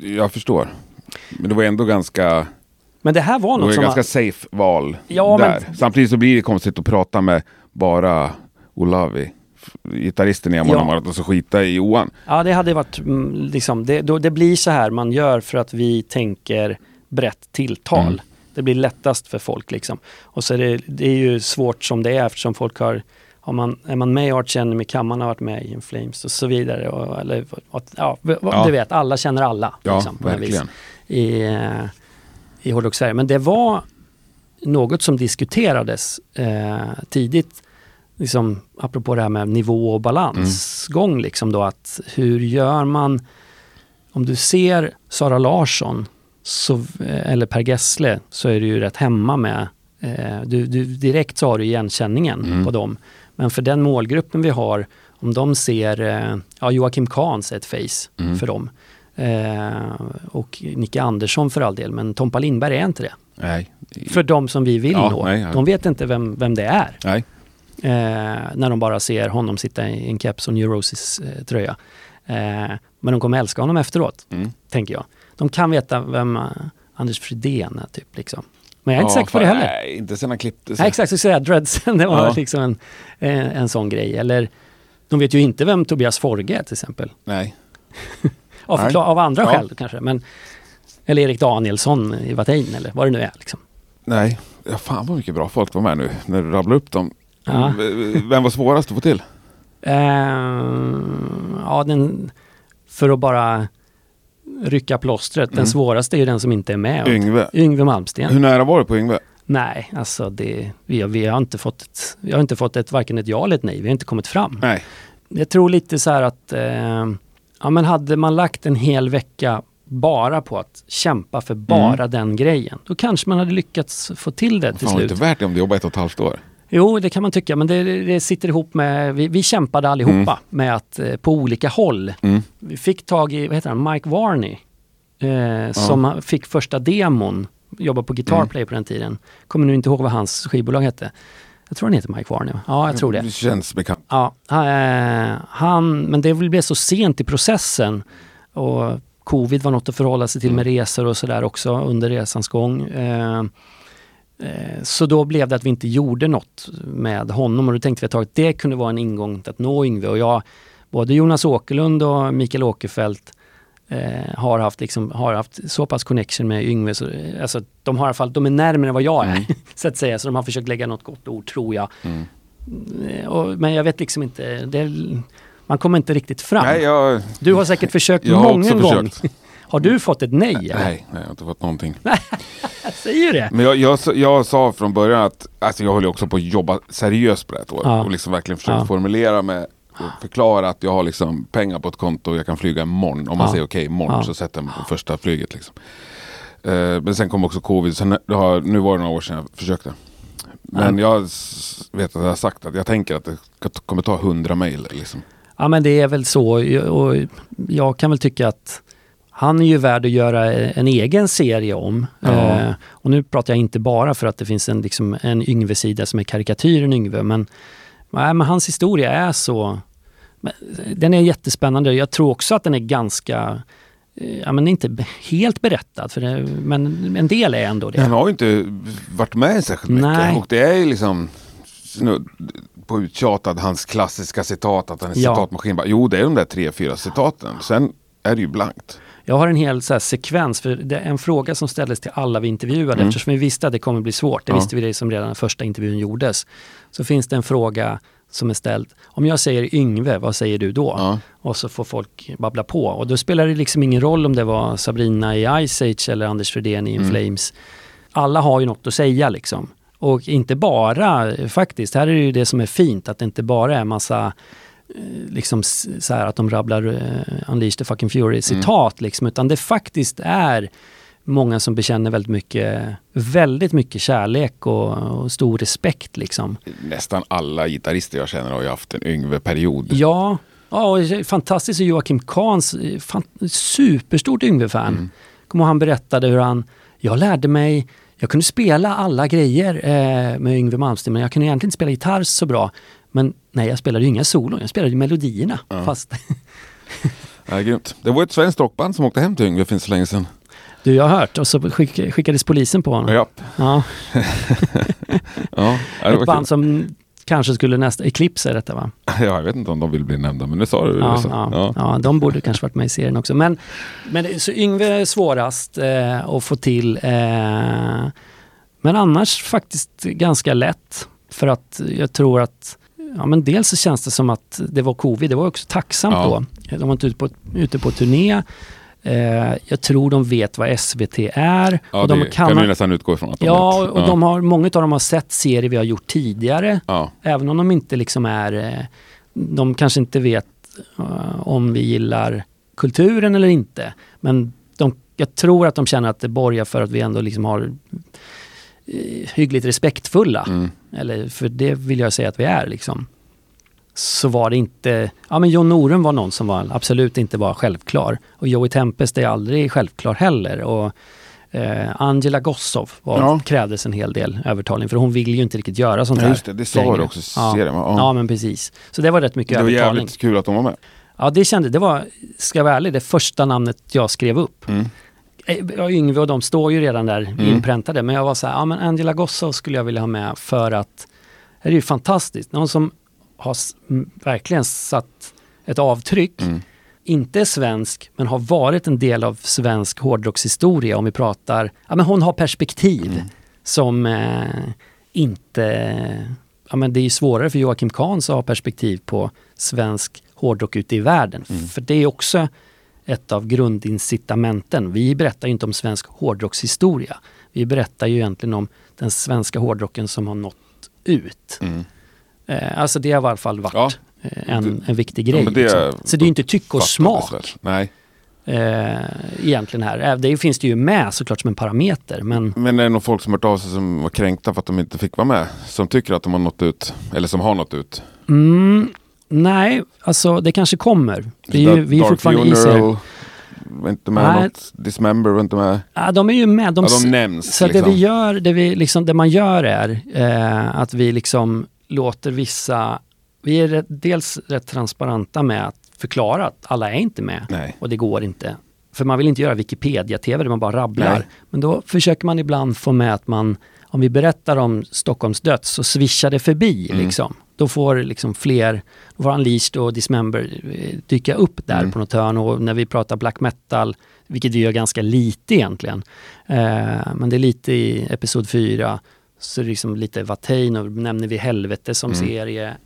Speaker 1: Jag förstår. Men det var ändå ganska,
Speaker 2: Men det här var
Speaker 1: det var
Speaker 2: något
Speaker 1: ju
Speaker 2: som...
Speaker 1: ganska safe val
Speaker 2: Ja, men-
Speaker 1: där. Samtidigt så blir det konstigt att prata med bara Olavi, gitarristen i Amon
Speaker 2: Ja.
Speaker 1: Amarth och så skita i Johan.
Speaker 2: Ja, det hade varit mm, liksom, det, då, det blir så här man gör för att vi tänker brett tilltal.
Speaker 1: Mm.
Speaker 2: Det blir lättast för folk liksom. Och så är det, det är ju svårt som det är eftersom folk har, har man, är man med i Arch Enemy kan man ha varit med i In Flames och så vidare. Och, eller, och, ja,
Speaker 1: Ja.
Speaker 2: Du vet, alla känner alla.
Speaker 1: Ja,
Speaker 2: liksom,
Speaker 1: verkligen.
Speaker 2: i, eh, i Hårdrock Sverige. Men det var något som diskuterades eh, tidigt, liksom, apropå det här med nivå och balansgång. Liksom då, att hur gör man, om du ser Sara Larsson så, eller Per Gessle så är du ju rätt hemma med, eh, du, du, direkt så har du igenkänningen
Speaker 1: Mm.
Speaker 2: på dem. Men för den målgruppen vi har, om de ser, eh, ja Joakim Kahns är ett face
Speaker 1: Mm.
Speaker 2: för dem. Eh, och Nicke Andersson för all del, men Tompa Lindberg är inte det.
Speaker 1: Nej.
Speaker 2: För de som vi vill
Speaker 1: Ja,
Speaker 2: nå.
Speaker 1: nej, ja.
Speaker 2: De vet inte vem, vem det är.
Speaker 1: Nej.
Speaker 2: Eh, när de bara ser honom sitta i en keps och Neurosis eh, tröja. Eh, men de kommer älska honom efteråt,
Speaker 1: Mm.
Speaker 2: tänker jag. De kan veta vem eh, Anders Fridén är, typ. Liksom. Men jag är inte
Speaker 1: Ja,
Speaker 2: säker på det heller.
Speaker 1: Nej, inte sen han klippte sig.
Speaker 2: Nej, exakt, så säga Dreadsen, det var
Speaker 1: Ja.
Speaker 2: liksom en, en, en sån grej. Eller, de vet ju inte vem Tobias Forge är till exempel.
Speaker 1: Nej.
Speaker 2: Av,
Speaker 1: Nej.
Speaker 2: förkla- av andra
Speaker 1: Ja.
Speaker 2: skäl kanske. Men, eller Erik Danielsson i Watain eller vad det nu är. Liksom.
Speaker 1: Nej. Ja, fan vad mycket bra folk var med nu när du rabblar upp dem.
Speaker 2: Ja.
Speaker 1: Vem var svårast att få till?
Speaker 2: Eh, ja, den, för att bara rycka plåstret. Den
Speaker 1: Mm.
Speaker 2: svåraste är ju den som inte är med.
Speaker 1: Yngve.
Speaker 2: Yngve Malmsten.
Speaker 1: Hur nära var du på Yngve?
Speaker 2: Nej, alltså det, vi, har- vi har inte fått ett, vi har inte fått ett, varken ett ja eller ett nej. Vi har inte kommit fram.
Speaker 1: Nej.
Speaker 2: Jag tror lite så här att, eh, ja men hade man lagt en hel vecka bara på att kämpa för bara den grejen, då kanske man hade lyckats få till det till
Speaker 1: Fan var det
Speaker 2: slut.
Speaker 1: inte värt det om du jobbar ett och ett halvt år?
Speaker 2: Jo, det kan man tycka, men det, det sitter ihop med, vi, vi kämpade allihopa med att eh, på olika håll.
Speaker 1: Mm.
Speaker 2: Vi fick tag i, vad heter han, Mike Varney, eh, som fick första demon, jobbade på Guitar
Speaker 1: Mm.
Speaker 2: På den tiden. Kommer nu inte ihåg vad hans skivbolag hette. Jag tror han heter Mike Varney, va? ja jag tror det.
Speaker 1: Det känns bekant.
Speaker 2: Ja, eh, han, men det blev så sent i processen och covid var något att förhålla sig till med resor och sådär också under resans gång. Eh, så då blev det att vi inte gjorde något med honom och då tänkte vi ett tag att det kunde vara en ingång till att nå Yngve och jag, både Jonas Åkerlund och Mikael Åkerfeldt eh, har, haft liksom, har haft så pass connection med Yngve, så, eh, alltså de har i alla fall, de är närmare än vad jag är,
Speaker 1: Mm.
Speaker 2: så att säga, så de har försökt lägga något gott ord tror jag.
Speaker 1: Mm.
Speaker 2: Eh, och, men jag vet liksom inte, det, man kommer inte riktigt fram.
Speaker 1: Nej, jag,
Speaker 2: Du har säkert
Speaker 1: har
Speaker 2: många gånger. Har du fått ett nej? Eller?
Speaker 1: Nej, nej, jag har inte fått någonting.
Speaker 2: Säger det.
Speaker 1: Men jag, jag, jag sa från början att alltså jag höll också på att jobba seriöst på det här ett år.
Speaker 2: Ja.
Speaker 1: Och liksom verkligen försökt
Speaker 2: Ja.
Speaker 1: formulera mig och förklara att jag har liksom pengar på ett konto och jag kan flyga imorgon. Om man
Speaker 2: Ja.
Speaker 1: säger okej imorgon
Speaker 2: Ja.
Speaker 1: så sätter jag mig på första flyget. Liksom. Eh, men sen kom också covid, så har, nu var det några år sedan jag försökte. Men jag vet att jag har sagt att jag tänker att det kommer ta hundra mejl. Liksom.
Speaker 2: Ja men det är väl så och jag kan väl tycka att han är ju värd att göra en egen serie om.
Speaker 1: Ja.
Speaker 2: Eh, och nu pratar jag inte bara för att det finns en, liksom, en Yngve-sida som är karikatyren Yngve, men, nej, men hans historia är så... Den är jättespännande. Jag tror också att den är ganska... eh, Ja, men inte helt berättad, för det, men en del är ändå det.
Speaker 1: Han har ju inte varit med särskilt mycket.
Speaker 2: Nej.
Speaker 1: Och det är ju liksom snudd på uttjatad hans klassiska citat att han är
Speaker 2: Ja.
Speaker 1: citatmaskin. Jo, det är de där tre, fyra citaten. Sen är det ju blankt.
Speaker 2: Jag har en hel så här, sekvens, för det är en fråga som ställdes till alla vi intervjuade
Speaker 1: Mm.
Speaker 2: eftersom vi visste att det kommer bli svårt. Det
Speaker 1: Ja.
Speaker 2: visste vi det som redan när första intervjun gjordes. Så finns det en fråga som är ställd. Om jag säger Yngve, vad säger du då?
Speaker 1: Ja.
Speaker 2: Och så får folk babbla på. Och då spelar det liksom ingen roll om det var Sabrina i Ice Age eller Anders Fredén i In
Speaker 1: Mm.
Speaker 2: Flames. Alla har ju något att säga liksom. Och inte bara, eh, faktiskt, här är det ju det som är fint, att det inte bara är massa liksom s- så här att de rabblar uh, Unleash the fucking Fury citat liksom, utan det faktiskt är många som bekänner väldigt mycket, väldigt mycket kärlek och, och stor respekt liksom.
Speaker 1: Nästan alla gitarrister jag känner har ju haft en Yngve-period.
Speaker 2: Ja, ja och fantastiskt. Joakim Kahns, eh, fan, superstort Yngve-fan.
Speaker 1: Mm.
Speaker 2: Kommer han berättade hur han, jag lärde mig, jag kunde spela alla grejer eh, med Yngve Malmsteen, men jag kunde egentligen inte spela gitarr så bra. Men nej, jag spelade ju inga solon, jag spelade ju melodierna. Fast
Speaker 1: Ja, grymt. Det var ett svenskt rockband som åkte hem till Yngve för inte så länge sedan.
Speaker 2: du, jag har hört. Och så skick, skickades polisen på honom.
Speaker 1: Ja,
Speaker 2: Ja,
Speaker 1: ja, ja,
Speaker 2: ett band
Speaker 1: kul.
Speaker 2: som kanske skulle nästa, Eclipse är detta va?
Speaker 1: ja, jag vet inte om de vill bli nämnda, men nu sa du det.
Speaker 2: Ja, ja,
Speaker 1: Ja.
Speaker 2: ja. de borde kanske varit med i serien också. Men, men så Yngve är svårast eh, att få till. Eh, men annars faktiskt ganska lätt. För att jag tror att Ja, men dels så känns det som att det var covid, det var också tacksamt
Speaker 1: Ja.
Speaker 2: då. De var inte ute på, ute på turné. Eh, jag tror de vet vad SVT är.
Speaker 1: Ja,
Speaker 2: och
Speaker 1: det
Speaker 2: de
Speaker 1: kan man ju nästan utgå ifrån att de
Speaker 2: Ja,
Speaker 1: vet.
Speaker 2: och de har, många av dem har sett serier vi har gjort tidigare.
Speaker 1: ja.
Speaker 2: Även om de inte liksom är, eh, de kanske inte vet eh, om vi gillar kulturen eller inte. Men de, jag tror att de känner att det borgar för att vi ändå liksom har eh, hyggligt respektfulla.
Speaker 1: Mm.
Speaker 2: Eller för det vill jag säga att vi är liksom. Så var det inte, ja men John Norum var någon som var, absolut inte var självklar. Och Joey Tempest är aldrig självklar heller. Och eh, Angela Gossow var,
Speaker 1: Ja.
Speaker 2: krävdes en hel del övertalning för hon vill ju inte riktigt göra sånt
Speaker 1: Ja,
Speaker 2: här.
Speaker 1: just det, det sa du också i
Speaker 2: Ja.
Speaker 1: serien. va?
Speaker 2: Ja. men precis. Så det var rätt mycket
Speaker 1: Det var
Speaker 2: övertalning.
Speaker 1: jävligt kul att de var med.
Speaker 2: Ja det kände, det var, ska jag vara ärlig, det första namnet jag skrev upp.
Speaker 1: Mm.
Speaker 2: Eh, Yngve och de står ju redan där
Speaker 1: Mm.
Speaker 2: inpräntade. Men jag var så här, ja men Angela Gossow skulle jag vilja ha med för att det är ju fantastiskt. Någon som har verkligen satt ett avtryck.
Speaker 1: Mm.
Speaker 2: Inte är svensk, men har varit en del av svensk hårdrockshistoria om vi pratar, ja men hon har perspektiv
Speaker 1: Mm.
Speaker 2: som eh, inte, ja men det är ju svårare för Joakim Kahn att ha perspektiv på svensk hårdrock ute i världen.
Speaker 1: Mm.
Speaker 2: För det är också ett av grundincitamenten. Vi berättar ju inte om svensk hårdrockshistoria. Vi berättar ju egentligen om den svenska hårdrocken som har nått ut.
Speaker 1: Mm.
Speaker 2: Eh, alltså det har i alla fall varit
Speaker 1: Ja.
Speaker 2: eh, en,
Speaker 1: Det-
Speaker 2: en viktig
Speaker 1: Ja,
Speaker 2: grej.
Speaker 1: men det
Speaker 2: liksom. Så det är ju inte tycke och smak.
Speaker 1: Nej.
Speaker 2: eh, egentligen här. Eh, Det finns det ju med såklart som en parameter. Men
Speaker 1: Men det är nog folk som hört av sig som var kränkta för att de inte fick vara med. Som tycker att de har nått ut. Eller som har nått ut.
Speaker 2: mm, nej, alltså det kanske kommer. Det är ju, vi är fortfarande.
Speaker 1: Funeral var inte med.
Speaker 2: Nej.
Speaker 1: Något. Dismember var inte med.
Speaker 2: Ja, de är ju med. De,
Speaker 1: Ja, de nämns.
Speaker 2: Så
Speaker 1: liksom.
Speaker 2: det vi gör, det, vi liksom, det man gör är eh, att vi liksom låter vissa... Vi är rätt, dels rätt transparenta med att förklara att alla är inte med.
Speaker 1: Nej.
Speaker 2: Och det går inte. För man vill inte göra Wikipedia-TV där man bara rabblar.
Speaker 1: Nej.
Speaker 2: Men då försöker man ibland få med att man, om vi berättar om Stockholms död så swishar det förbi.
Speaker 1: Mm.
Speaker 2: Liksom. Då får liksom fler, då får Unleashed och Dismember eh, dyka upp där
Speaker 1: Mm.
Speaker 2: på något hörn. Och när vi pratar black metal, vilket vi gör ganska lite egentligen, eh, men det är lite i Episod 4, så är det liksom lite Watain och nämner vi Helvete som
Speaker 1: Mm.
Speaker 2: serie.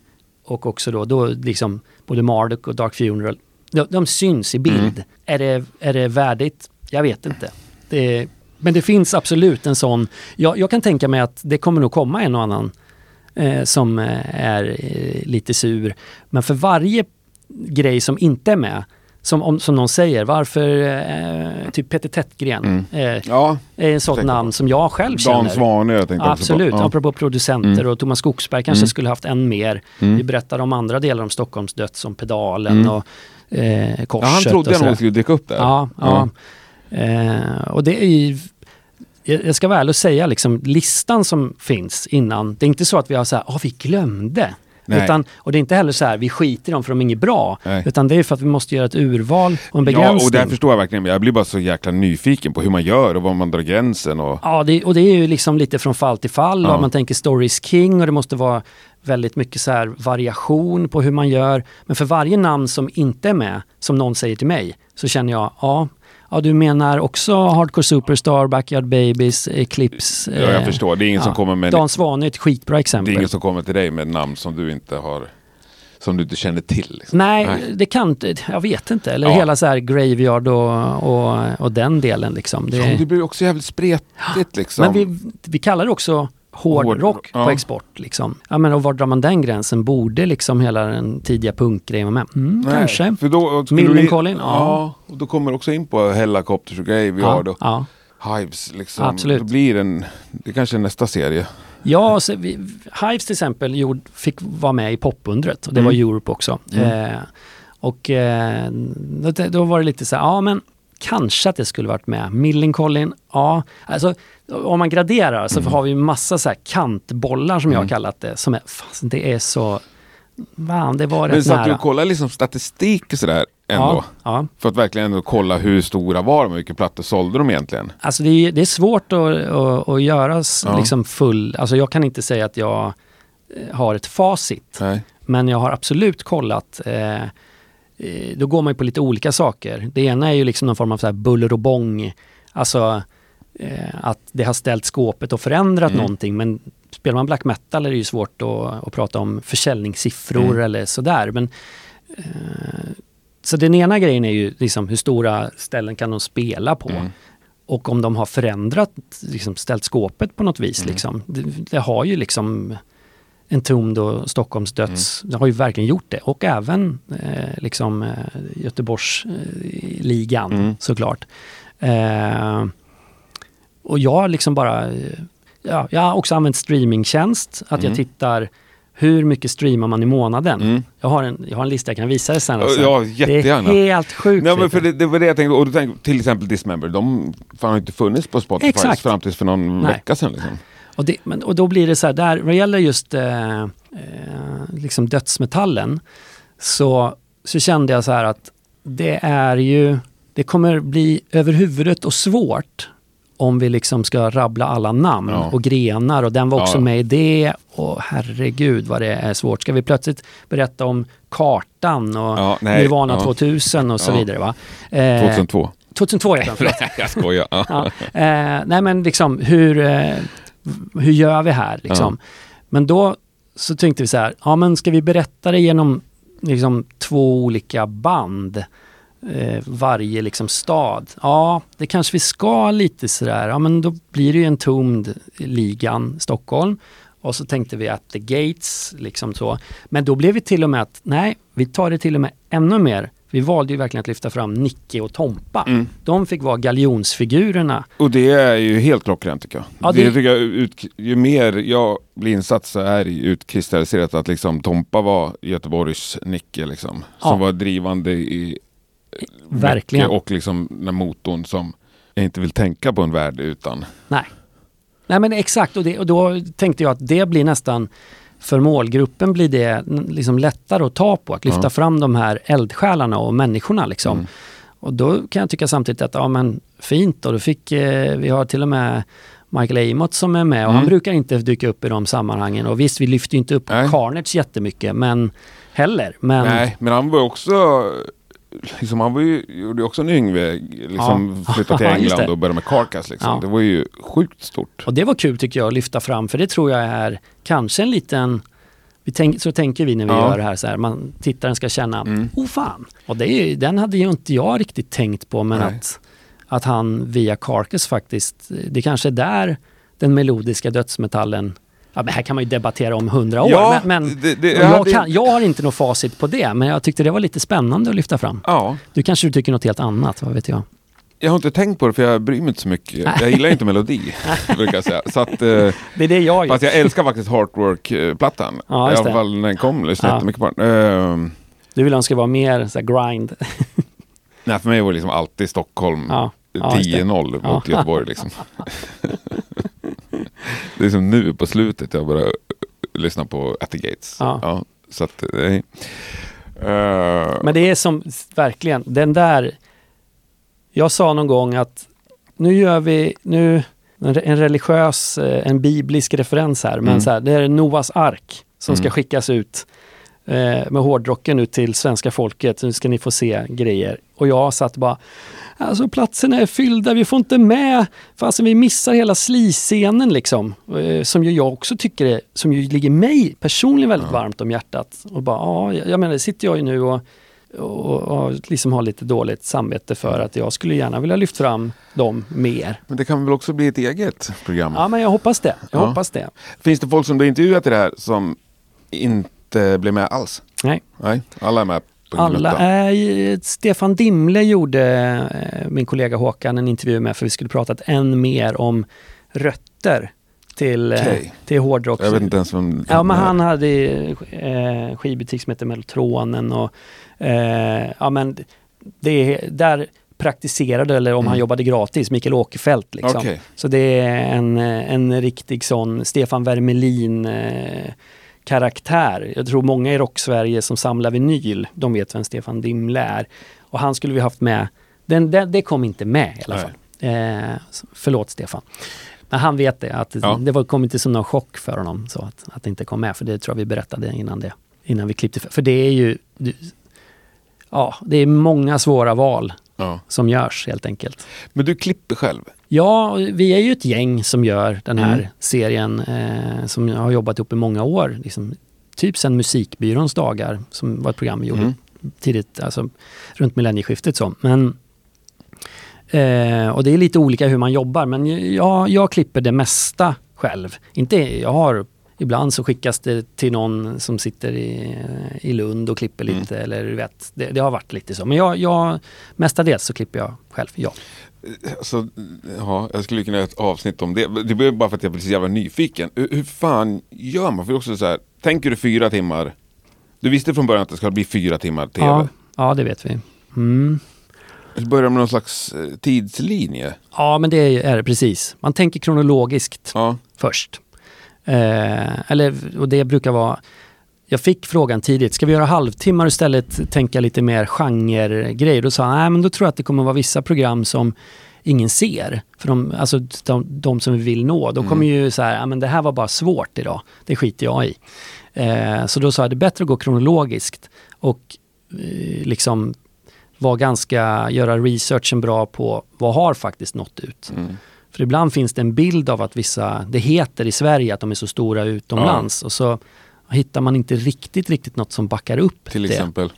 Speaker 2: Och också då, då liksom både Marduk och Dark Funeral. De, de syns i bild.
Speaker 1: Mm.
Speaker 2: Är, det, är det värdigt? Jag vet inte. Det, men det finns absolut en sån. Jag, jag kan tänka mig att det kommer nog komma en och annan eh, som eh, är eh, lite sur. Men för varje grej som inte är med, som, om, som någon säger, varför eh, typ Peter Tättgren eh,
Speaker 1: Ja,
Speaker 2: är en sånt namn som jag själv känner.
Speaker 1: Dan Svanö jag tänkte
Speaker 2: Absolut,
Speaker 1: också på.
Speaker 2: apropå producenter
Speaker 1: Mm.
Speaker 2: och Thomas Skogsberg kanske
Speaker 1: Mm.
Speaker 2: skulle haft en mer.
Speaker 1: Mm.
Speaker 2: Vi berättar om andra delar om Stockholms död som Pedalen
Speaker 1: Mm.
Speaker 2: och eh, Korset.
Speaker 1: Ja, han trodde
Speaker 2: sådär.
Speaker 1: nog skulle dyka upp där.
Speaker 2: Ja, ja. Eh, och det är ju, jag ska vara ärlig och säga liksom listan som finns innan, det är inte så att vi har så här, ah vi glömde.
Speaker 1: Nej.
Speaker 2: Utan, och det är inte heller så här, vi skiter i dem för de är inget bra.
Speaker 1: Nej.
Speaker 2: Utan det är för att vi måste göra ett urval och en
Speaker 1: Ja,
Speaker 2: begränsning.
Speaker 1: och där förstår jag verkligen. Jag blir bara så jäkla nyfiken på hur man gör och var man drar gränsen. Och...
Speaker 2: Ja, det, och det är ju liksom lite från fall till fall.
Speaker 1: Ja.
Speaker 2: Man tänker stories king och det måste vara väldigt mycket så variation på hur man gör. Men för varje namn som inte är med, som någon säger till mig, så känner jag, ja, ja du menar också Hardcore Superstar, Backyard Babies, Eclipse.
Speaker 1: Ja, jag
Speaker 2: eh,
Speaker 1: förstår. Det är ingen
Speaker 2: ja.
Speaker 1: som kommer med...
Speaker 2: Dan Svane är ett skitbra
Speaker 1: Det
Speaker 2: exempel.
Speaker 1: är ingen som kommer till dig med namn som du inte har... Som du inte känner till. Liksom.
Speaker 2: Nej,
Speaker 1: Nej.
Speaker 2: det kan inte, jag vet inte. Eller
Speaker 1: Ja.
Speaker 2: hela så här Graveyard och, och, och den delen liksom. Det,
Speaker 1: Ja, det blir också jävligt spretigt liksom.
Speaker 2: Men vi, vi kallar det också hårdrock
Speaker 1: Hård-
Speaker 2: på
Speaker 1: ja.
Speaker 2: export. Liksom. Ja, men och var drar man den gränsen? Borde liksom hela den tidiga punkgrejen vara med? Mm,
Speaker 1: Nej,
Speaker 2: kanske.
Speaker 1: För då
Speaker 2: Millencolin,
Speaker 1: vi,
Speaker 2: ja.
Speaker 1: ja. och då kommer du också in på Hellacopters och Graveyard
Speaker 2: Ja,
Speaker 1: och
Speaker 2: ja.
Speaker 1: Hives. Liksom.
Speaker 2: Absolut.
Speaker 1: Då blir en... Det kanske är nästa serie.
Speaker 2: ja så vi, Hives till exempel gjord, fick vara med i popundret och det
Speaker 1: Mm.
Speaker 2: var Europe också.
Speaker 1: Mm.
Speaker 2: Eh, och eh, då, då var det lite så här, ja men kanske att det skulle varit med. Millencolin, ja. Alltså om man graderar så har vi massa så här kantbollar som jag har
Speaker 1: Mm.
Speaker 2: kallat det. Som är, fast det är så... Fan, det var
Speaker 1: Men så att
Speaker 2: nära.
Speaker 1: du kollar liksom statistik och sådär ändå.
Speaker 2: Ja, ja.
Speaker 1: För att verkligen ändå kolla hur stora var de och vilka plattor sålde de egentligen.
Speaker 2: Alltså det är, det är svårt att, att, att göra
Speaker 1: Ja.
Speaker 2: liksom full... Alltså jag kan inte säga att jag eh, har ett facit.
Speaker 1: Nej.
Speaker 2: Men jag har absolut kollat. Eh, då går man ju på lite olika saker. Det ena är ju liksom någon form av så här buller och bång. Alltså eh, att det har ställt skåpet och förändrat
Speaker 1: Mm.
Speaker 2: någonting. Men spelar man black metal är det ju svårt att, att prata om försäljningssiffror
Speaker 1: Mm.
Speaker 2: eller sådär. Men, eh, så den ena grejen är ju liksom hur stora ställen kan de spela på.
Speaker 1: Mm.
Speaker 2: Och om de har förändrat, liksom ställt skåpet på något vis.
Speaker 1: Mm.
Speaker 2: Liksom. Det, det har ju liksom en Tomd och Stockholms döds, det har ju verkligen gjort det. Och även eh, liksom eh, Göteborgsligan
Speaker 1: Mm.
Speaker 2: såklart. Eh, och jag liksom bara, eh, ja, jag har också använt streamingtjänst. Att
Speaker 1: Mm.
Speaker 2: jag tittar hur mycket streamar man i månaden.
Speaker 1: Mm.
Speaker 2: Jag, har en, jag har en lista jag kan visa dig sen. alltså.
Speaker 1: Ja,
Speaker 2: det
Speaker 1: jättegärna.
Speaker 2: är helt sjukt.
Speaker 1: Nej, men för det, det var det jag tänkte. Och du tänkte till exempel Dismember. De har inte funnits på Spotify
Speaker 2: Exakt.
Speaker 1: fram tills för någon
Speaker 2: Nej.
Speaker 1: vecka sedan. Liksom.
Speaker 2: Och, det, men, och då blir det så här, där, vad gäller just eh, eh, liksom dödsmetallen så, så kände jag så här att det är ju, det kommer bli över huvudet och svårt om vi liksom ska rabbla alla namn
Speaker 1: Ja.
Speaker 2: och grenar och den var också
Speaker 1: Ja.
Speaker 2: med i det och herregud vad det är svårt. Ska vi plötsligt berätta om kartan och
Speaker 1: Ja, nej,
Speaker 2: Nirvana
Speaker 1: ja.
Speaker 2: 2000 och så vidare va? Eh,
Speaker 1: 2002.
Speaker 2: 2002 heter den, förlåt.
Speaker 1: jag skojar. Ja.
Speaker 2: Ja. Eh, nej men liksom hur, eh, hur gör vi här liksom? Men då så tänkte vi så här, ja men ska vi berätta det genom liksom två olika band? Eh, varje liksom stad. Ja, det kanske vi ska lite sådär. Ja men då blir det ju en tomd ligan Stockholm. Och så tänkte vi att the gates, liksom så. Men då blev vi till och med att, nej, vi tar det till och med ännu mer. Vi valde ju verkligen att lyfta fram Nicke och Tompa.
Speaker 1: Mm.
Speaker 2: De fick vara galjonsfigurerna.
Speaker 1: Och det är ju helt klockrent tycker jag.
Speaker 2: Ja,
Speaker 1: det...
Speaker 2: det-
Speaker 1: tycker jag ut, ju mer jag blir insatt så är det utkristalliserat att liksom Tompa var Göteborgs Nicke liksom. Som
Speaker 2: Ja.
Speaker 1: var drivande i
Speaker 2: Verkligen.
Speaker 1: och liksom den motorn som jag inte vill tänka på en värld utan.
Speaker 2: Nej. Nej men exakt och, det, och då tänkte jag att det blir nästan för målgruppen blir det liksom lättare att ta på, att lyfta
Speaker 1: Ja.
Speaker 2: fram de här eldsjälarna och människorna liksom.
Speaker 1: Mm.
Speaker 2: Och då kan jag tycka samtidigt att, ja men fint och då fick, eh, vi har till och med Michael Amott som är med och han
Speaker 1: Mm.
Speaker 2: brukar inte dyka upp i de sammanhangen och visst vi lyfter ju inte upp
Speaker 1: Nej.
Speaker 2: Carnage jättemycket men heller. Men
Speaker 1: Nej, men han var också liksom, han var ju, gjorde ju också en Yngve, liksom
Speaker 2: Ja.
Speaker 1: flyttade till England och började med Carcass. Liksom.
Speaker 2: Ja.
Speaker 1: Det var ju sjukt stort.
Speaker 2: Och det var kul tycker jag att lyfta fram för det tror jag är kanske en liten vi tänk, så tänker vi när vi
Speaker 1: Ja.
Speaker 2: gör det här, så här man, tittaren ska känna,
Speaker 1: Mm.
Speaker 2: oh fan. Och det är, den hade ju inte jag riktigt tänkt på men
Speaker 1: Nej.
Speaker 2: att, att han via Carcass faktiskt, det kanske är där den melodiska dödsmetallen, ja men här kan man ju debattera om hundra år.
Speaker 1: Ja,
Speaker 2: men men
Speaker 1: det- det-
Speaker 2: jag,
Speaker 1: det-
Speaker 2: kan, jag har inte något facit på det men jag tyckte det var lite spännande att lyfta fram.
Speaker 1: Ja,
Speaker 2: Du kanske du tycker något helt annat, vad vet jag.
Speaker 1: jag har inte tänkt på det för jag bryr mig inte så mycket. Jag gillar inte melodi, brukar jag säga. Så att, eh,
Speaker 2: Det är det jag gör.
Speaker 1: fast jag älskar faktiskt Heartwork-plattan.
Speaker 2: Ja,
Speaker 1: I alla fall när den kom, lyssnade
Speaker 2: Ja.
Speaker 1: jättemycket på den. Eh,
Speaker 2: Du vill att den ska vara mer så grind.
Speaker 1: nej, för mig var det liksom alltid Stockholm
Speaker 2: Ja, ja, just det.
Speaker 1: 10-0 mot. Göteborg. Liksom. det är som nu på slutet jag börjar lyssna på At the Gates.
Speaker 2: Ja.
Speaker 1: så att, nej. Eh,
Speaker 2: Men det är som, verkligen, den där... Jag sa någon gång att nu gör vi, nu, en, religiös, eh, en biblisk referens här, men
Speaker 1: Mm.
Speaker 2: så här, det är Noas ark som ska
Speaker 1: Mm.
Speaker 2: skickas ut eh, med hårdrocken ut till svenska folket. Nu ska ni få se grejer. Och jag satt bara, alltså platserna är fyllda, vi får inte med, fast vi missar hela sliscenen liksom. Eh, som ju jag också tycker är, som ju ligger mig personligen väldigt
Speaker 1: Ja.
Speaker 2: varmt om hjärtat. Och bara, ja, jag, menar, det sitter jag ju nu och och, och liksom har lite dåligt samvete för att jag skulle gärna vilja lyfta fram dem mer.
Speaker 1: Men det kan väl också bli ett eget program?
Speaker 2: Ja men jag hoppas det. Jag
Speaker 1: Ja.
Speaker 2: hoppas det.
Speaker 1: Finns det folk som du intervjuat i det här som inte blev med alls?
Speaker 2: Nej.
Speaker 1: Nej, alla är med
Speaker 2: Alla är, Stefan Dimle gjorde, eh, min kollega Håkan, en intervju med för vi skulle pratat än mer om rötter till, eh,
Speaker 1: Okej.
Speaker 2: till hårdrock.
Speaker 1: Jag vet inte ens vem
Speaker 2: Ja men han hade eh, skivbutik som heter Mellotronen och eh, ja men det är, där praktiserade, eller om
Speaker 1: Mm.
Speaker 2: han jobbade gratis, Mikael Åkerfeldt liksom.
Speaker 1: Okej.
Speaker 2: Så det är en, eh, en riktig sån Stefan Wermelin eh, karaktär. Jag tror många i rock-Sverige som samlar vinyl, de vet vem Stefan Dimle är. Och han skulle vi haft med. Den, den, det kom inte med i alla fall. Eh, förlåt Stefan. Men han vet det, att
Speaker 1: Ja.
Speaker 2: det var, kom inte som någon chock för honom så att, att det inte kom med. För det tror jag vi berättade innan det. Innan vi klippte. För det är ju... Ja, det är många svåra val
Speaker 1: Ja.
Speaker 2: som görs helt enkelt.
Speaker 1: Men du klipper själv?
Speaker 2: Ja, vi är ju ett gäng som gör den här
Speaker 1: Mm.
Speaker 2: serien eh, som jag har jobbat ihop i många år. Liksom, typ sedan Musikbyråns dagar, som var ett program vi gjorde
Speaker 1: Mm.
Speaker 2: tidigt, alltså runt millennieskiftet. Så. Men, eh, och det är lite olika hur man jobbar, men jag, jag klipper det mesta själv. Inte, jag har, ibland så skickas det till någon som sitter i, i Lund och klipper
Speaker 1: Mm.
Speaker 2: lite, eller du vet, det, det har varit lite så. Men jag, jag, mestadels så klipper jag själv, ja.
Speaker 1: Alltså, ja, jag skulle kunna göra ett avsnitt om det. Det blir bara för att jag blir så jävla nyfiken. Hur, hur fan gör man? För är också så här, tänker du fyra timmar? Du visste från början att det ska bli fyra timmar tv.
Speaker 2: Ja, ja, det vet vi. Mm.
Speaker 1: Så börjar med någon slags eh, tidslinje.
Speaker 2: Ja, men det är är det precis. Man tänker kronologiskt
Speaker 1: Ja.
Speaker 2: först. Eh, eller, och det brukar vara... Jag fick frågan tidigt, ska vi göra halvtimmar istället tänka lite mer genregrejer? Då sa han, nej men då tror jag att det kommer vara vissa program som ingen ser. För de, alltså de, de som vi vill nå, de kommer ju så här, ja men det här var bara svårt idag, det skiter jag i. Eh, så då sa jag, det är bättre att gå kronologiskt och eh, liksom vara ganska, göra researchen bra på vad har faktiskt nått ut.
Speaker 1: Mm.
Speaker 2: För ibland finns det en bild av att vissa, det heter i Sverige att de är så stora utomlands och så hittar man inte riktigt, riktigt något som backar upp
Speaker 1: Till
Speaker 2: det.
Speaker 1: exempel.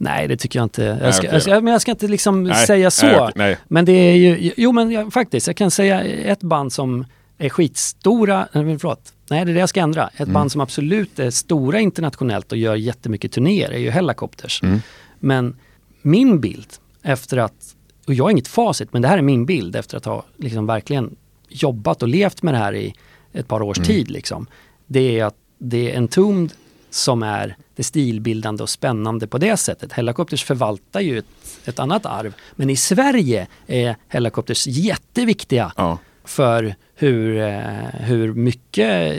Speaker 2: Nej, det tycker jag inte.
Speaker 1: Nej,
Speaker 2: Jag ska,
Speaker 1: okej
Speaker 2: jag ska, men jag ska inte liksom
Speaker 1: Nej,
Speaker 2: säga så.
Speaker 1: nej, nej.
Speaker 2: Men det är ju, jo men jag, faktiskt, jag kan säga ett band som är skitstora, nej förlåt, nej det är det jag ska ändra. Ett
Speaker 1: Mm.
Speaker 2: band som absolut är stora internationellt och gör jättemycket turnéer är ju Hellacopters.
Speaker 1: Mm.
Speaker 2: Men min bild efter att, och jag har inget facit, men det här är min bild efter att ha liksom verkligen jobbat och levt med det här i ett par års
Speaker 1: Mm.
Speaker 2: tid. Liksom. Det är att det är Entombed som är det stilbildande och spännande på det sättet. Hellacopters förvaltar ju ett, ett annat arv. Men i Sverige är Hellacopters jätteviktiga
Speaker 1: Ja.
Speaker 2: för hur, eh, hur mycket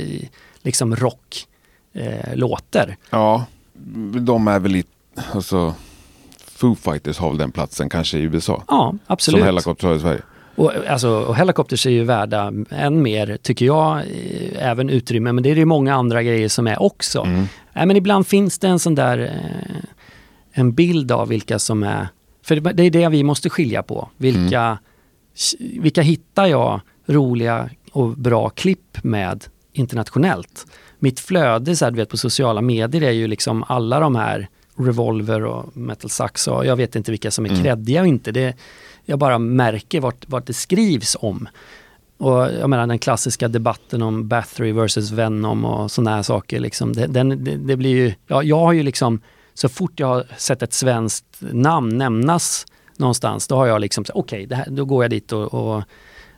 Speaker 2: liksom rock eh, låter.
Speaker 1: ja, de är väl lite, alltså Foo Fighters har väl den platsen kanske i USA.
Speaker 2: Ja, absolut.
Speaker 1: Som Hellacopters har i Sverige.
Speaker 2: Och, alltså, och Hellacopters är ju värda än mer, tycker jag, eh, även utrymme. Men det är det ju många andra grejer som är också.
Speaker 1: Mm.
Speaker 2: Nej, men ibland finns det en sån där, eh, en bild av vilka som är... För det är det vi måste skilja på. Vilka, vilka hittar jag roliga och bra klipp med internationellt? Mitt flöde så här, du vet, på sociala medier är ju liksom alla de här Revolver och Metal Sax och jag vet inte vilka som är
Speaker 1: Mm.
Speaker 2: kreddiga och inte. Det, jag bara märker vart, vart det skrivs om. Och jag menar den klassiska debatten om Bathory versus Venom och sådana här saker. Liksom, det, den, det, det blir ju, ja, jag har ju liksom, så fort jag har sett ett svenskt namn nämnas någonstans, då har jag liksom, okej, här- då går jag dit och, och,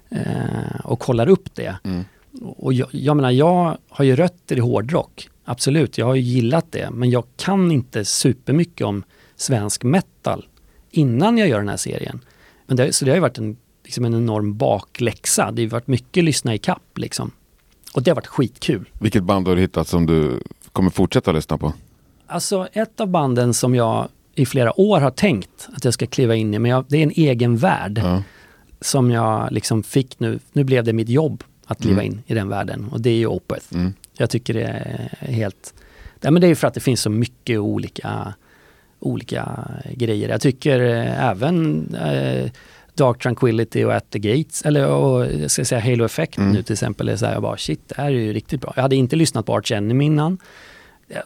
Speaker 2: eh, och kollar upp det.
Speaker 1: Mm.
Speaker 2: Och jag, jag menar, jag har ju rötter i hårdrock. Absolut, jag har ju gillat det. Men jag kan inte supermycket om svensk metal innan jag gör den här serien. Men det, så det har ju varit en, liksom en enorm bakläxa. Det har ju varit mycket lyssna i kapp liksom. Och det har varit skitkul.
Speaker 1: Vilket band har du hittat som du kommer fortsätta lyssna på?
Speaker 2: Alltså ett av banden som jag i flera år har tänkt att jag ska kliva in i, men jag, det är en egen värld
Speaker 1: Ja.
Speaker 2: som jag liksom fick nu. Nu blev det mitt jobb att kliva
Speaker 1: Mm.
Speaker 2: in i den världen och det är ju Opeth.
Speaker 1: Mm.
Speaker 2: Jag tycker det är helt... Ja, men det är ju för att det finns så mycket olika, olika grejer. Jag tycker eh, även eh, Dark Tranquility och At the Gates, eller och, jag ska säga Halo Effect
Speaker 1: Mm.
Speaker 2: nu till exempel, är så här, jag bara shit, det här är ju riktigt bra. Jag hade inte lyssnat på Arch Enemy innan.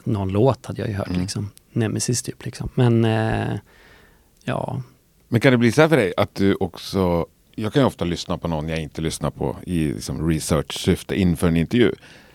Speaker 2: Någon låt hade jag ju hört
Speaker 1: Mm.
Speaker 2: liksom. Nemesis typ liksom. Men eh, ja,
Speaker 1: Men kan det bli så här för dig att du också jag kan ju ofta lyssna på någon jag inte lyssnar på i liksom research-syfte inför en intervju.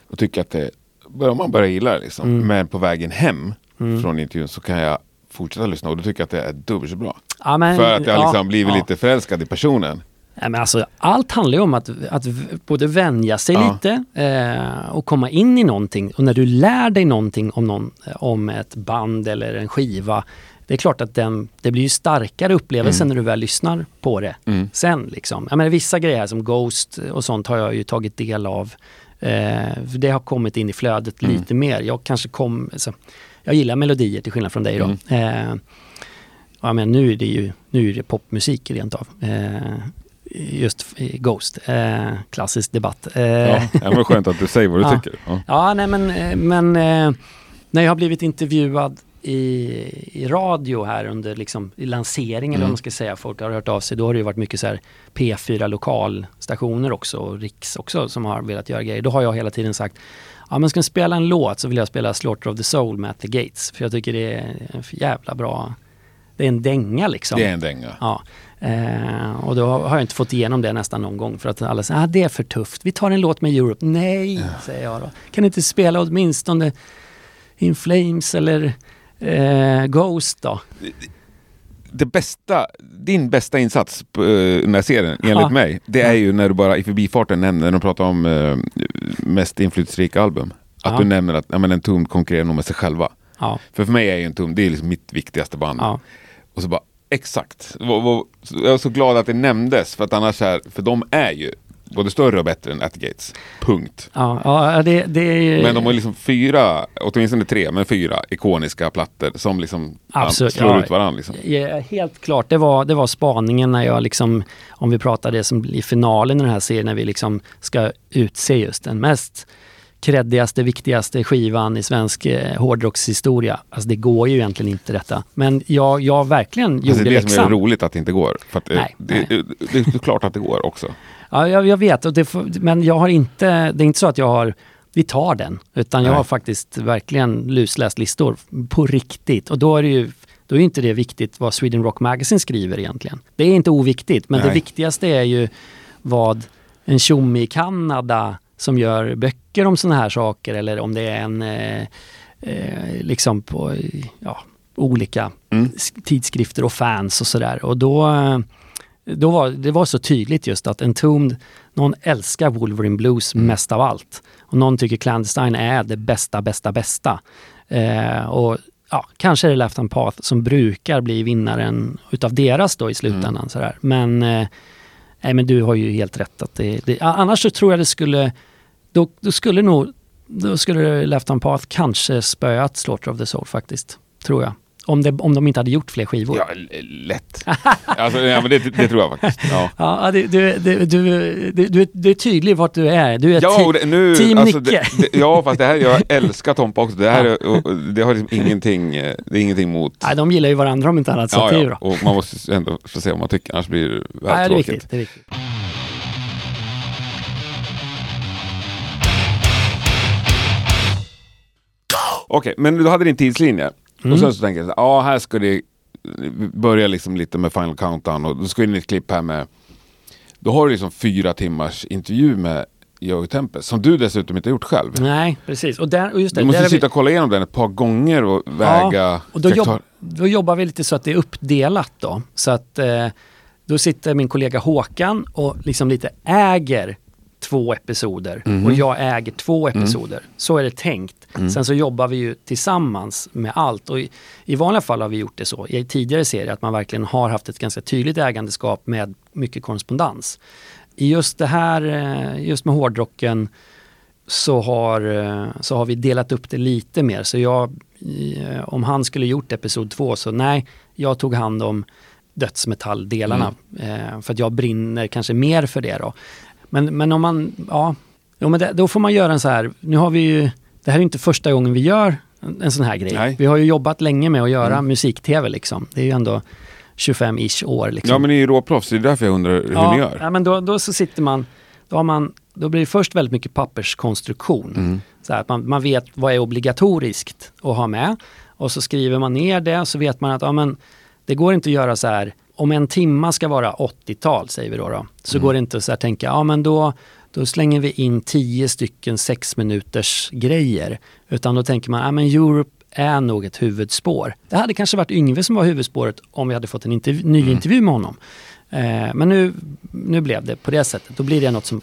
Speaker 1: Och tycker att det, börjar man börja gilla det liksom.
Speaker 2: Mm.
Speaker 1: Men på vägen hem
Speaker 2: Mm.
Speaker 1: från intervjun så kan jag fortsätta lyssna och då tycker jag att det är dubbelt så bra.
Speaker 2: ja men,
Speaker 1: för att jag har
Speaker 2: ja,
Speaker 1: liksom blivit
Speaker 2: ja.
Speaker 1: lite förälskad i personen.
Speaker 2: Nej, men alltså, allt handlar ju om att, att både vänja sig
Speaker 1: Ja.
Speaker 2: lite eh, och komma in i någonting. Och när du lär dig någonting om, någon, eh, om ett band eller en skiva, det är klart att den, det blir ju starkare upplevelse
Speaker 1: Mm.
Speaker 2: när du väl lyssnar på det
Speaker 1: Mm.
Speaker 2: sen. Liksom. Jag menar, vissa grejer som Ghost och sånt har jag ju tagit del av. Eh, det har kommit in i flödet
Speaker 1: Mm.
Speaker 2: lite mer. Jag kanske kom... Alltså, jag gillar melodier till skillnad från dig då.
Speaker 1: Mm.
Speaker 2: Eh, ja, men nu är det ju nu är det popmusik rent av. Eh, just Ghost. Eh, klassisk debatt. Eh,
Speaker 1: Ja, ja, men skönt att du säger vad du
Speaker 2: Ja.
Speaker 1: tycker. Ja.
Speaker 2: Ja, nej men, eh, men eh, när jag har blivit intervjuad i, i radio här under liksom, i lanseringen, eller
Speaker 1: Mm.
Speaker 2: vad man ska säga, folk har hört av sig, då har det ju varit mycket så här P4 lokalstationer också och Riks också som har velat göra grejer. Då har jag hela tiden sagt, ja men ska jag spela en låt så vill jag spela Slaughter of the Soul med At the Gates, för jag tycker det är en jävla bra, det är en dänga liksom.
Speaker 1: Det är en dänga.
Speaker 2: Ja, eh, och då har jag inte fått igenom det nästan någon gång för att alla säger ah, det är för tufft. Vi tar en låt med Europe. Nej, säger jag då. Kan inte spela åtminstone In Flames eller eh, Ghost då?
Speaker 1: Det bästa, din bästa insats på eh, den här serien, enligt
Speaker 2: Ja.
Speaker 1: mig, det är ju när du bara i förbifarten nämner, när de pratar om eh, mest inflytelserika album. Att
Speaker 2: Ja.
Speaker 1: du nämner att ja, men en Tum konkurrerar nog med sig själva.
Speaker 2: Ja,
Speaker 1: För för mig är ju en Tum, det är liksom mitt viktigaste band. Och så bara, exakt. Jag är så glad att det nämndes, för att annars är, för de är ju både större och bättre än At the Gates. Punkt.
Speaker 2: ja, ja det, det är.
Speaker 1: Men de har liksom fyra, åtminstone tre, men fyra ikoniska plattor som liksom
Speaker 2: Absolut,
Speaker 1: slår
Speaker 2: ja.
Speaker 1: ut varandra. Liksom.
Speaker 2: Ja, helt klart, det var, det var spaningen när jag liksom, om vi pratar det som blir finalen i den här serien, när vi liksom ska utse just den mest kreddigaste, viktigaste skivan i svensk eh, hårdrockshistoria. Alltså det går ju egentligen inte detta. Men jag, jag verkligen gjorde
Speaker 1: Alltså det är det som är
Speaker 2: läxan.
Speaker 1: roligt att det inte går. För att, eh,
Speaker 2: Nej,
Speaker 1: det, det, det är klart att det går också.
Speaker 2: Ja, jag, jag vet, och det men jag har inte, det är inte så att jag har, vi tar den, utan jag
Speaker 1: Nej.
Speaker 2: har faktiskt verkligen lusläst listor på riktigt. Och då är det ju, då är inte det viktigt vad Sweden Rock Magazine skriver egentligen. Det är inte oviktigt, men det
Speaker 1: Nej.
Speaker 2: viktigaste är ju vad en tjomme i Kanada som gör böcker om sådana här saker eller om det är en eh, eh, liksom på ja, olika
Speaker 1: Mm.
Speaker 2: tidskrifter och fans och sådär. Och då, eh, då var det var så tydligt just att Entombed, någon älskar Wolverine Blues
Speaker 1: Mm.
Speaker 2: mest av allt. Och någon tycker Clandestine är det bästa, bästa, bästa. Eh, och ja, kanske är det Left Hand Path som brukar bli vinnaren utav deras då i slutändan.
Speaker 1: Mm.
Speaker 2: Sådär. Men, eh, nej, men du har ju helt rätt att det, det annars så tror jag det skulle, då, då skulle nog, då skulle Left Hand Path kanske spöat Slaughter of the Soul faktiskt. Tror jag. Om, det, om de inte hade gjort fler skivor.
Speaker 1: Ja, lätt. alltså, ja, men det, det tror jag faktiskt. Ja.
Speaker 2: Ja, du, du, du, du, du, du, är tydlig vart du är. Du är
Speaker 1: Ja, det, nu,
Speaker 2: team
Speaker 1: alltså,
Speaker 2: Nicke.
Speaker 1: ja, fast det här, jag älskar Tompa också. Det här är, och, det har liksom ingenting, det är ingenting mot...
Speaker 2: Nej, de gillar ju varandra om inte annat, så
Speaker 1: Ja,
Speaker 2: det är ju bra.
Speaker 1: Och man måste ändå få se vad man tycker, annars blir det väldigt
Speaker 2: det är
Speaker 1: tråkigt.
Speaker 2: viktigt. Det är viktigt.
Speaker 1: Okej, men du hade din tidslinje.
Speaker 2: Mm.
Speaker 1: Och sen så tänker jag, ja här ska det börja liksom lite med Final Countdown och då ska in ett klipp här med, då har du liksom fyra timmars intervju med Joey Tempest, som du dessutom inte har gjort själv.
Speaker 2: Nej, precis. Och, där, och just det,
Speaker 1: Du måste
Speaker 2: vi-
Speaker 1: sitta och kolla igenom den ett par gånger och väga...
Speaker 2: och då, jobb, då jobbar vi lite så att det är uppdelat då. Så att eh, då sitter min kollega Håkan och liksom lite äger två episoder
Speaker 1: Mhm.
Speaker 2: och jag äger två
Speaker 1: Mm.
Speaker 2: episoder. Så är det tänkt. Sen så jobbar vi ju tillsammans med allt och i, i vanliga fall har vi gjort det så. I tidigare serier att man verkligen har haft ett ganska tydligt ägandeskap med mycket korrespondens. I just det här, eh, just med hårdrocken så har, eh, så har vi delat upp det lite mer. Så jag, eh, om han skulle gjort episod två så nej, jag tog hand om dödsmetalldelarna. Eh, för att jag brinner kanske mer för det då. Men, men om man, ja, jo, men det, då får man göra en så här, nu har vi ju, det här är inte första gången vi gör en, en sån här grej.
Speaker 1: Nej.
Speaker 2: Vi har ju jobbat länge med att göra musik-tv liksom. Det är ju ändå 25-ish år liksom.
Speaker 1: Ja men ni är ju råproffs, det är därför jag undrar hur
Speaker 2: ja,
Speaker 1: ni gör.
Speaker 2: Ja, men då, då så sitter man, då, har man, då blir det först väldigt mycket papperskonstruktion.
Speaker 1: Mm.
Speaker 2: Så att man, man vet vad är obligatoriskt att ha med. Och så skriver man ner det så vet man att ja, men, det går inte att göra så här, om en timma ska vara 80-tal säger vi då, då så
Speaker 1: Mm.
Speaker 2: går det inte att så tänka, ja men då, då slänger vi in 10 stycken 6 minuters grejer. Utan då tänker man, ja men Europe är nog ett huvudspår. Det hade kanske varit Yngve som var huvudspåret om vi hade fått en intervju, ny
Speaker 1: Mm.
Speaker 2: intervju med honom. Eh, men nu, nu blev det på det sättet. Då blir det något som,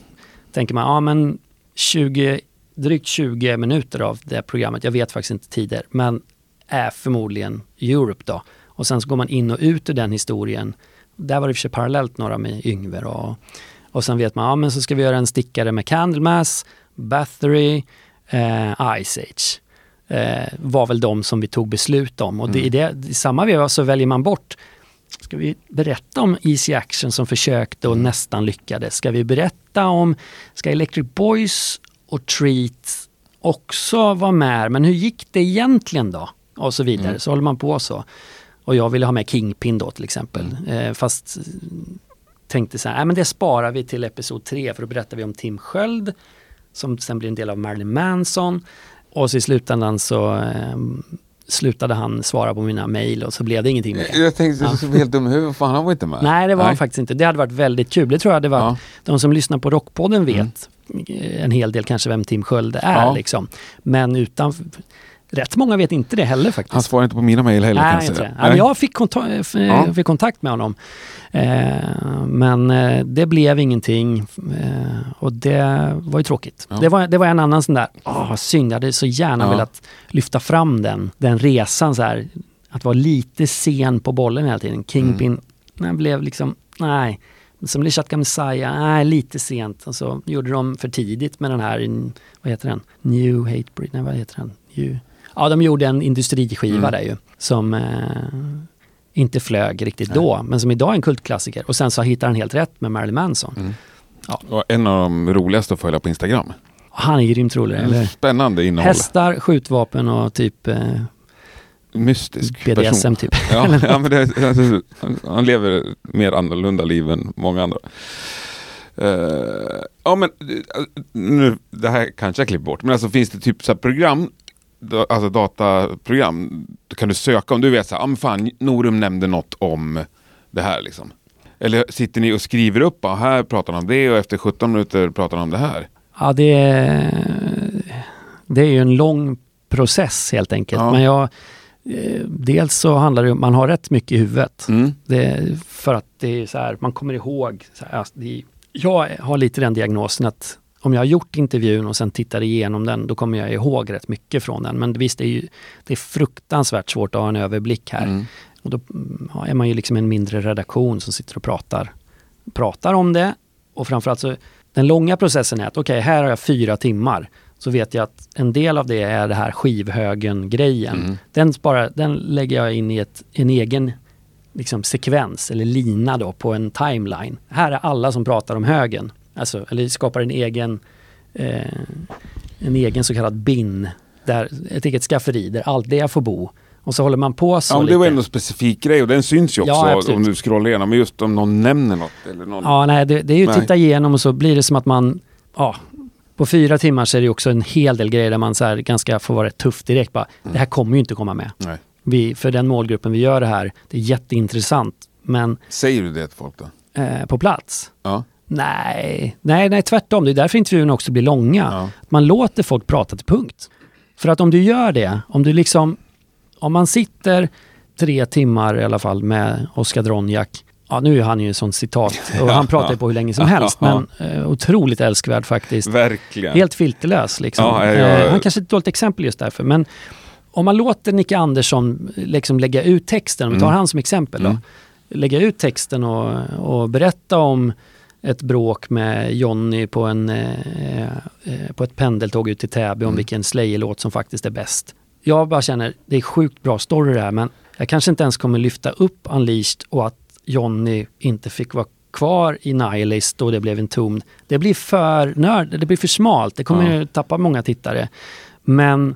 Speaker 2: tänker man, ja men 20, drygt 20 minuter av det programmet, jag vet faktiskt inte tider, men är förmodligen Europe då. Och sen så går man in och ut ur den historien. Där var det för sig parallellt några med Yngve. Och, och sen vet man, ja men så ska vi göra en stickare med Candlemass, Bathory, eh, Ice Age. Eh, var väl de som vi tog beslut om. Och det, i, det, i samma veva så väljer man bort Ska vi berätta om Easy Action som försökte och nästan lyckades? Ska vi berätta om, ska Electric Boys och Treat också vara med? Men hur gick det egentligen då? Och så vidare. Så håller man på så. Och jag ville ha med Kingpin då till exempel. Eh, fast tänkte så här, nej men det sparar vi till episod 3 för då berättar vi om Tim Sköld som sen blir en del av Marilyn Manson. Och så i slutändan så eh, slutade han svara på mina mejl och så blev det ingenting det.
Speaker 1: Jag tänkte, du skulle bli helt dum i huvudet, fan han var inte med.
Speaker 2: Nej, det var han faktiskt inte. Det hade varit väldigt kul. Det tror jag det var.
Speaker 1: Ja. Mm.
Speaker 2: De som lyssnar på Rockpodden vet en hel del kanske vem Tim Sköld är.
Speaker 1: Ja.
Speaker 2: Liksom. Men utan... Rätt många vet inte det heller faktiskt.
Speaker 1: Han svarar inte på mina mejl heller
Speaker 2: Nej,
Speaker 1: jag
Speaker 2: inte
Speaker 1: säga.
Speaker 2: det. Men jag fick, konta-
Speaker 1: Ja.
Speaker 2: fick kontakt med honom. Eh, men eh, det blev ingenting eh, och det var ju tråkigt.
Speaker 1: Ja.
Speaker 2: Det, var, det var en annan sån där, åh synd, jag hade så gärna
Speaker 1: Ja.
Speaker 2: velat lyfta fram den, den resan så här. Att vara lite sen på bollen hela tiden. Kingpin,
Speaker 1: Mm.
Speaker 2: nej, blev liksom, nej. Som Lishatka Messiah, nej lite sent. Och så gjorde de för tidigt med den här, vad heter den? New Hatebreed, nej vad heter den? New... Ja, de gjorde en industriskiva
Speaker 1: Mm.
Speaker 2: där ju. Som eh, inte flög riktigt då, men som idag är en kultklassiker. Och sen så hittar han helt rätt med Marilyn Manson.
Speaker 1: Mm. Och en av de roligaste att följa på Instagram.
Speaker 2: Han är grymt rolig, eller?
Speaker 1: Spännande innehåll.
Speaker 2: Hästar, skjutvapen och typ eh,
Speaker 1: Mystisk
Speaker 2: BDSM
Speaker 1: person.
Speaker 2: typ.
Speaker 1: Ja, ja men det, alltså, han- lever mer annorlunda liv än många andra. Eh, ja men eh, nu, det här kanske jag klipper bort, men alltså finns det typ så här program, alltså dataprogram, då kan du söka om du vet så här, ah, fan Norum nämnde något om det här liksom. Eller sitter ni och skriver upp, ah, här pratar han om det och efter 17 minuter pratar han om det här.
Speaker 2: Ja, det är, det är ju en lång process helt enkelt.
Speaker 1: Ja.
Speaker 2: Men jag, eh, dels så handlar det om, man har rätt mycket i huvudet.
Speaker 1: Mm.
Speaker 2: Det, för att det är så här, man kommer ihåg. Så här, jag har lite den diagnosen att om jag har gjort intervjun och sen tittar igenom den, då kommer jag ihåg rätt mycket från den. Men visst, det är, ju, det är fruktansvärt svårt att ha en överblick här.
Speaker 1: Mm.
Speaker 2: Och då är man ju liksom en mindre redaktion som sitter och pratar, pratar om det. Och framförallt så, den långa processen är att okej, här har jag fyra timmar. så vet jag att en del av det är det här skivhögen-grejen.
Speaker 1: Mm.
Speaker 2: Den, den lägger jag in i ett, en egen liksom, sekvens eller lina då på en timeline. Här är alla som pratar om högen. Alltså, eller skapar en egen, eh, en egen så kallad bin. Där, ett eget skafferi där allt det får bo. Och så håller man på så
Speaker 1: Ja,
Speaker 2: lite.
Speaker 1: det var ändå en specifik grej och den syns ju också
Speaker 2: Ja,
Speaker 1: om du scrollar igenom. Men just om någon nämner något eller någon...
Speaker 2: Ja, nej, det, det är ju att titta igenom och så blir det som att man, ja, på fyra timmar så är det också en hel del grejer där man så här ganska får vara rätt tuff direkt bara, det här kommer ju inte komma med.
Speaker 1: Nej.
Speaker 2: Vi, för den målgruppen vi gör det här, det är jätteintressant, men
Speaker 1: Säger du det till folk då?
Speaker 2: eh, på plats?
Speaker 1: Ja.
Speaker 2: Nej, nej, nej, tvärtom. Det är därför intervjuerna också blir långa.
Speaker 1: Ja.
Speaker 2: Man låter folk prata till punkt. För att om du gör det, om du liksom, om man sitter tre timmar i alla fall med Oskar Dronjak, ja nu är han ju en sån citat och han pratar ju på hur länge som helst, men eh, otroligt älskvärd faktiskt.
Speaker 1: Verkligen.
Speaker 2: Helt filterlös liksom.
Speaker 1: Ja.
Speaker 2: Eh, han kanske är ett dåligt exempel just därför, men om man låter Nicke Andersson liksom lägga ut texten, om vi tar
Speaker 1: Mm.
Speaker 2: han som exempel då,
Speaker 1: Mm.
Speaker 2: lägga ut texten och, och berätta om ett bråk med Jonny på, en, eh, eh, på ett pendeltåg ut till Täby om
Speaker 1: Mm.
Speaker 2: vilken Slayer-låt som faktiskt är bäst. Jag bara känner, det är sjukt bra story det här men jag kanske inte ens kommer lyfta upp Unleashed och att Jonny inte fick vara kvar i Nihilist och det blev en tom. Det blir för nörd, det blir för smalt, det kommer ju tappa många tittare. Men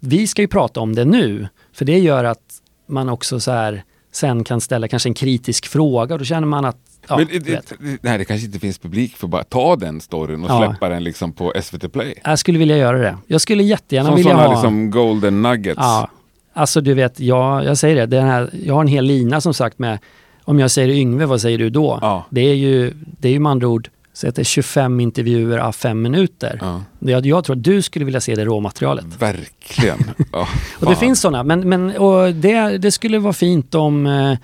Speaker 2: vi ska ju prata om det nu, för det gör att man också så här sen kan ställa kanske en kritisk fråga och då känner man att ja,
Speaker 1: men det, nej, det kanske inte finns publik för att bara ta den storyn och
Speaker 2: Ja.
Speaker 1: släppa den liksom på SVT Play.
Speaker 2: Jag skulle vilja göra det. Jag skulle jättegärna
Speaker 1: Som
Speaker 2: vilja
Speaker 1: sådana
Speaker 2: ha...
Speaker 1: liksom golden nuggets.
Speaker 2: Ja, alltså du vet, jag, jag säger det, den här, jag har en hel lina som sagt med, om jag säger Yngve, vad säger du då?
Speaker 1: Ja.
Speaker 2: Det är ju, det är ju med andra ord, så att det är 25 intervjuer av fem minuter.
Speaker 1: Ja.
Speaker 2: Jag, jag tror att du skulle vilja se det råmaterialet.
Speaker 1: Verkligen. Ja,
Speaker 2: Och det finns sådana, men, men och det, det skulle vara fint om eh,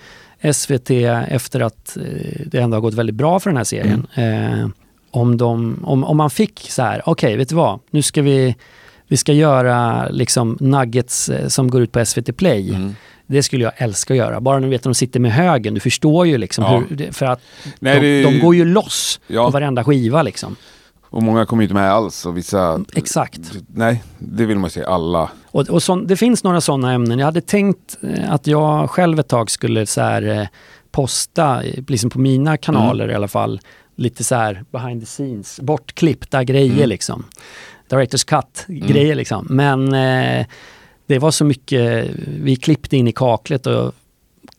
Speaker 2: SVT efter att eh, det ändå har gått väldigt bra för den här serien. Eh, om, de, om, om man fick så här, okej vet du vad, nu ska vi, vi ska göra liksom nuggets eh, som går ut på SVT Play.
Speaker 1: Mm.
Speaker 2: Det skulle jag älska att göra. Bara du vet att de sitter med högen, du förstår ju liksom
Speaker 1: Ja.
Speaker 2: hur, för att
Speaker 1: Nej,
Speaker 2: de,
Speaker 1: det-
Speaker 2: de går ju loss
Speaker 1: Ja.
Speaker 2: på varenda skiva liksom.
Speaker 1: Och många kommer inte med alls och vissa...
Speaker 2: Exakt.
Speaker 1: Nej, det vill man se alla.
Speaker 2: Och, och sån, det finns några sådana ämnen. Jag hade tänkt eh, att jag själv ett tag skulle så här, eh, posta, eh, liksom på mina kanaler i alla fall, lite så här behind the scenes, bortklippta grejer
Speaker 1: Mm.
Speaker 2: liksom. Directors cut-grejer liksom. Men eh, det var så mycket, vi klippte in i kaklet och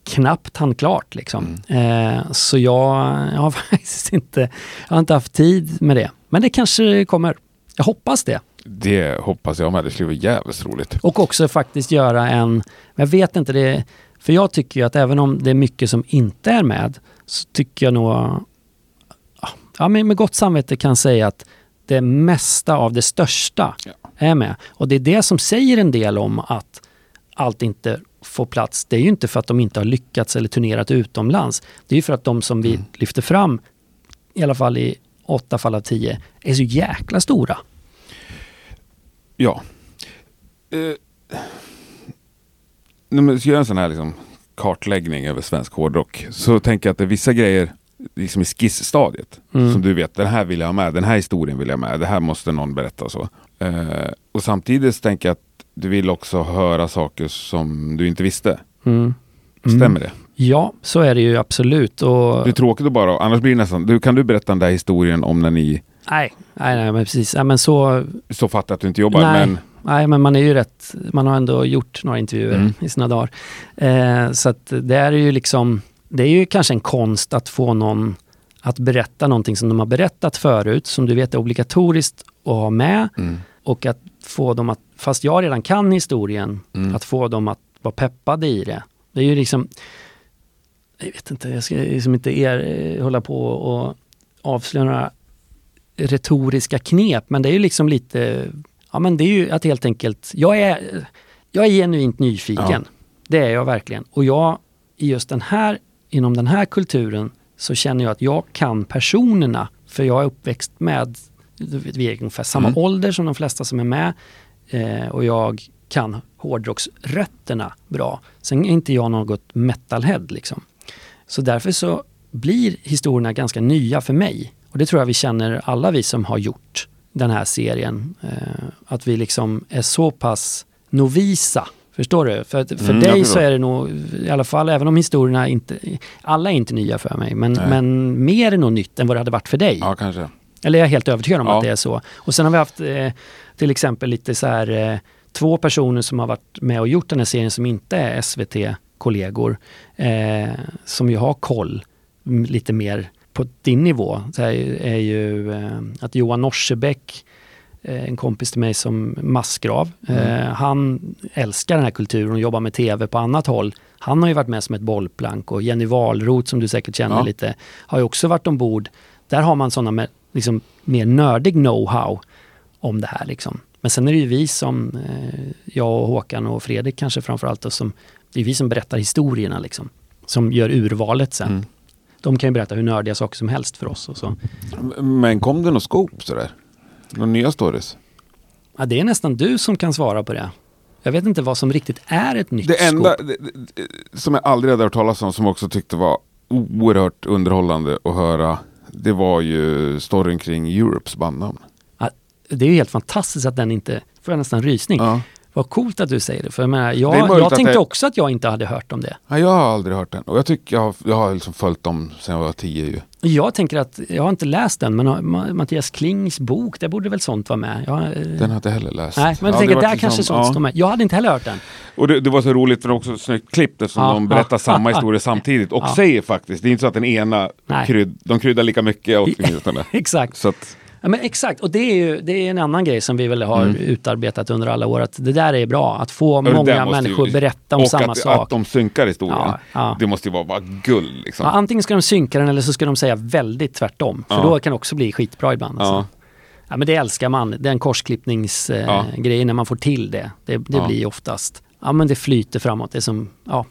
Speaker 2: knappt hann klart liksom. Eh, så jag, jag har faktiskt inte, jag har inte haft tid med det. Men det kanske kommer. Jag hoppas det.
Speaker 1: Det hoppas jag med. Det skulle vara jävligt roligt.
Speaker 2: Och också faktiskt göra en, jag vet inte det, för jag tycker ju att även om det är mycket som inte är med, så tycker jag nog, ja med gott samvete kan säga att det mesta av det största
Speaker 1: Ja.
Speaker 2: är med. Och det är det som säger en del om att allt inte får plats. Det är ju inte för att de inte har lyckats eller turnerat utomlands. Det är ju för att de som vi
Speaker 1: Mm.
Speaker 2: lyfter fram, i alla fall i åtta fall av tio, är så jäkla stora.
Speaker 1: Ja. Eh, när man ska göra en sån här liksom, kartläggning över svensk hårdrock så tänker jag att det är vissa grejer liksom i skissstadiet
Speaker 2: Mm.
Speaker 1: som du vet, den här vill jag ha med, den här historien vill jag ha med, det här måste någon berätta så. Eh, och samtidigt tänker jag att du vill också höra saker som du inte visste.
Speaker 2: Mm.
Speaker 1: Stämmer
Speaker 2: Mm.
Speaker 1: det?
Speaker 2: Ja, så är det ju absolut. Och,
Speaker 1: Det är tråkigt att bara, annars blir det nästan, du, kan du berätta den där historien om när ni,
Speaker 2: nej, nej, nej, men precis. Ja, men så,
Speaker 1: så fattar jag att du inte jobbar,
Speaker 2: Nej.
Speaker 1: men
Speaker 2: nej, men man är ju rätt, man har ändå gjort några intervjuer
Speaker 1: Mm.
Speaker 2: i sina dagar. Eh, så att det är ju liksom, det är ju kanske en konst att få någon att berätta någonting som de har berättat förut, som du vet är obligatoriskt att ha med
Speaker 1: mm,
Speaker 2: och att få dem att, fast jag redan kan historien,
Speaker 1: Mm.
Speaker 2: att få dem att vara peppade i det. Det är ju liksom, jag vet inte, jag ska liksom inte er, eh, hålla på och avslöja några retoriska knep, men det är ju liksom lite, ja men det är ju att helt enkelt, jag är, jag är genuint nyfiken.
Speaker 1: Ja.
Speaker 2: Det är jag verkligen. Och jag, i just den här, inom den här kulturen, så känner jag att jag kan personerna, för jag är uppväxt med, vi är ungefär samma
Speaker 1: Mm.
Speaker 2: ålder som de flesta som är med, eh, och jag kan hårdrocksrötterna bra. Sen är inte jag något metalhead liksom. Så därför så blir historierna ganska nya för mig. Och det tror jag vi känner alla vi som har gjort den här serien. Eh, att vi liksom är så pass novisa. Förstår du? För, för
Speaker 1: Mm,
Speaker 2: dig så är det nog, i alla fall, även om historierna inte, alla är inte nya för mig, men,
Speaker 1: Nej.
Speaker 2: men mer är nog nytt än vad det hade varit för dig.
Speaker 1: Ja, kanske.
Speaker 2: Eller jag är helt övertygad om
Speaker 1: Ja.
Speaker 2: att det är så. Och sen har vi haft eh, till exempel lite så här eh, två personer som har varit med och gjort den här serien som inte är SVT-kollegor. Eh, som ju har koll mm, lite mer på din nivå. Här är ju eh, att Johan Norsebäck eh, en kompis till mig som massgrav. Eh, han älskar den här kulturen och jobbar med tv på annat håll. Han har ju varit med som ett bollplank och Jenny Wahlroth som du säkert känner
Speaker 1: Ja.
Speaker 2: lite har ju också varit ombord. Där har man sådana med liksom, mer nördig know-how om det här. Liksom. Men sen är det ju vi som, eh, jag och Håkan och Fredrik kanske framförallt, som, det är vi som berättar historierna liksom. Som gör urvalet sen.
Speaker 1: Mm.
Speaker 2: De kan ju berätta hur nördiga saker som helst för oss och så.
Speaker 1: Men kom det något scoop sådär? Några nya stories?
Speaker 2: Ja, det är nästan du som kan svara på det. Jag vet inte vad som riktigt är ett nytt
Speaker 1: Det enda det, som jag aldrig hade hört talas om, som jag också tyckte var oerhört underhållande att höra, det var ju storyn kring Europes bandnamn.
Speaker 2: Ja, det är ju helt fantastiskt att den inte, får jag nästan rysning.
Speaker 1: Ja.
Speaker 2: Vad coolt att du säger det. För jag, menar, jag, jag tänkte
Speaker 1: det-
Speaker 2: också att jag inte hade hört om det.
Speaker 1: Ja, jag har aldrig hört den. Och jag tycker jag har, jag har liksom följt dem sedan jag var tio ju.
Speaker 2: Jag tänker att, jag har inte läst den, men Ma- Mattias Klings bok, där borde väl sånt vara med. Jag, eh,
Speaker 1: Den har jag inte heller läst.
Speaker 2: nej, men jag
Speaker 1: Ja,
Speaker 2: tänker att där
Speaker 1: liksom-
Speaker 2: kanske sånt
Speaker 1: ja.
Speaker 2: står med. Jag hade inte heller hört den.
Speaker 1: Och det, det var så roligt för det var också snyggt klippt eftersom
Speaker 2: Ja,
Speaker 1: de berättar samma historia samtidigt. Och säger faktiskt, det är inte så att den ena krydd, de kryddar lika mycket åt åtminstone.
Speaker 2: Exakt.
Speaker 1: Så att,
Speaker 2: Ja, men exakt, och det är ju det är en annan grej som vi väl har
Speaker 1: Mm.
Speaker 2: utarbetat under alla år. Att det där är bra, att få
Speaker 1: där
Speaker 2: många
Speaker 1: måste ju-
Speaker 2: människor berätta om
Speaker 1: och
Speaker 2: samma
Speaker 1: att,
Speaker 2: sak.
Speaker 1: att de synkar historien.
Speaker 2: Ja, ja.
Speaker 1: Det måste ju vara bara guld liksom.
Speaker 2: Ja, antingen ska de synka den eller så ska de säga väldigt tvärtom. För då kan det också bli skitbra ibland. Alltså.
Speaker 1: Ja.
Speaker 2: Men det älskar man, den korsklippningsgrejen eh, när man får till det. Det, det blir oftast, ja men det flyter framåt. Det är som, ja,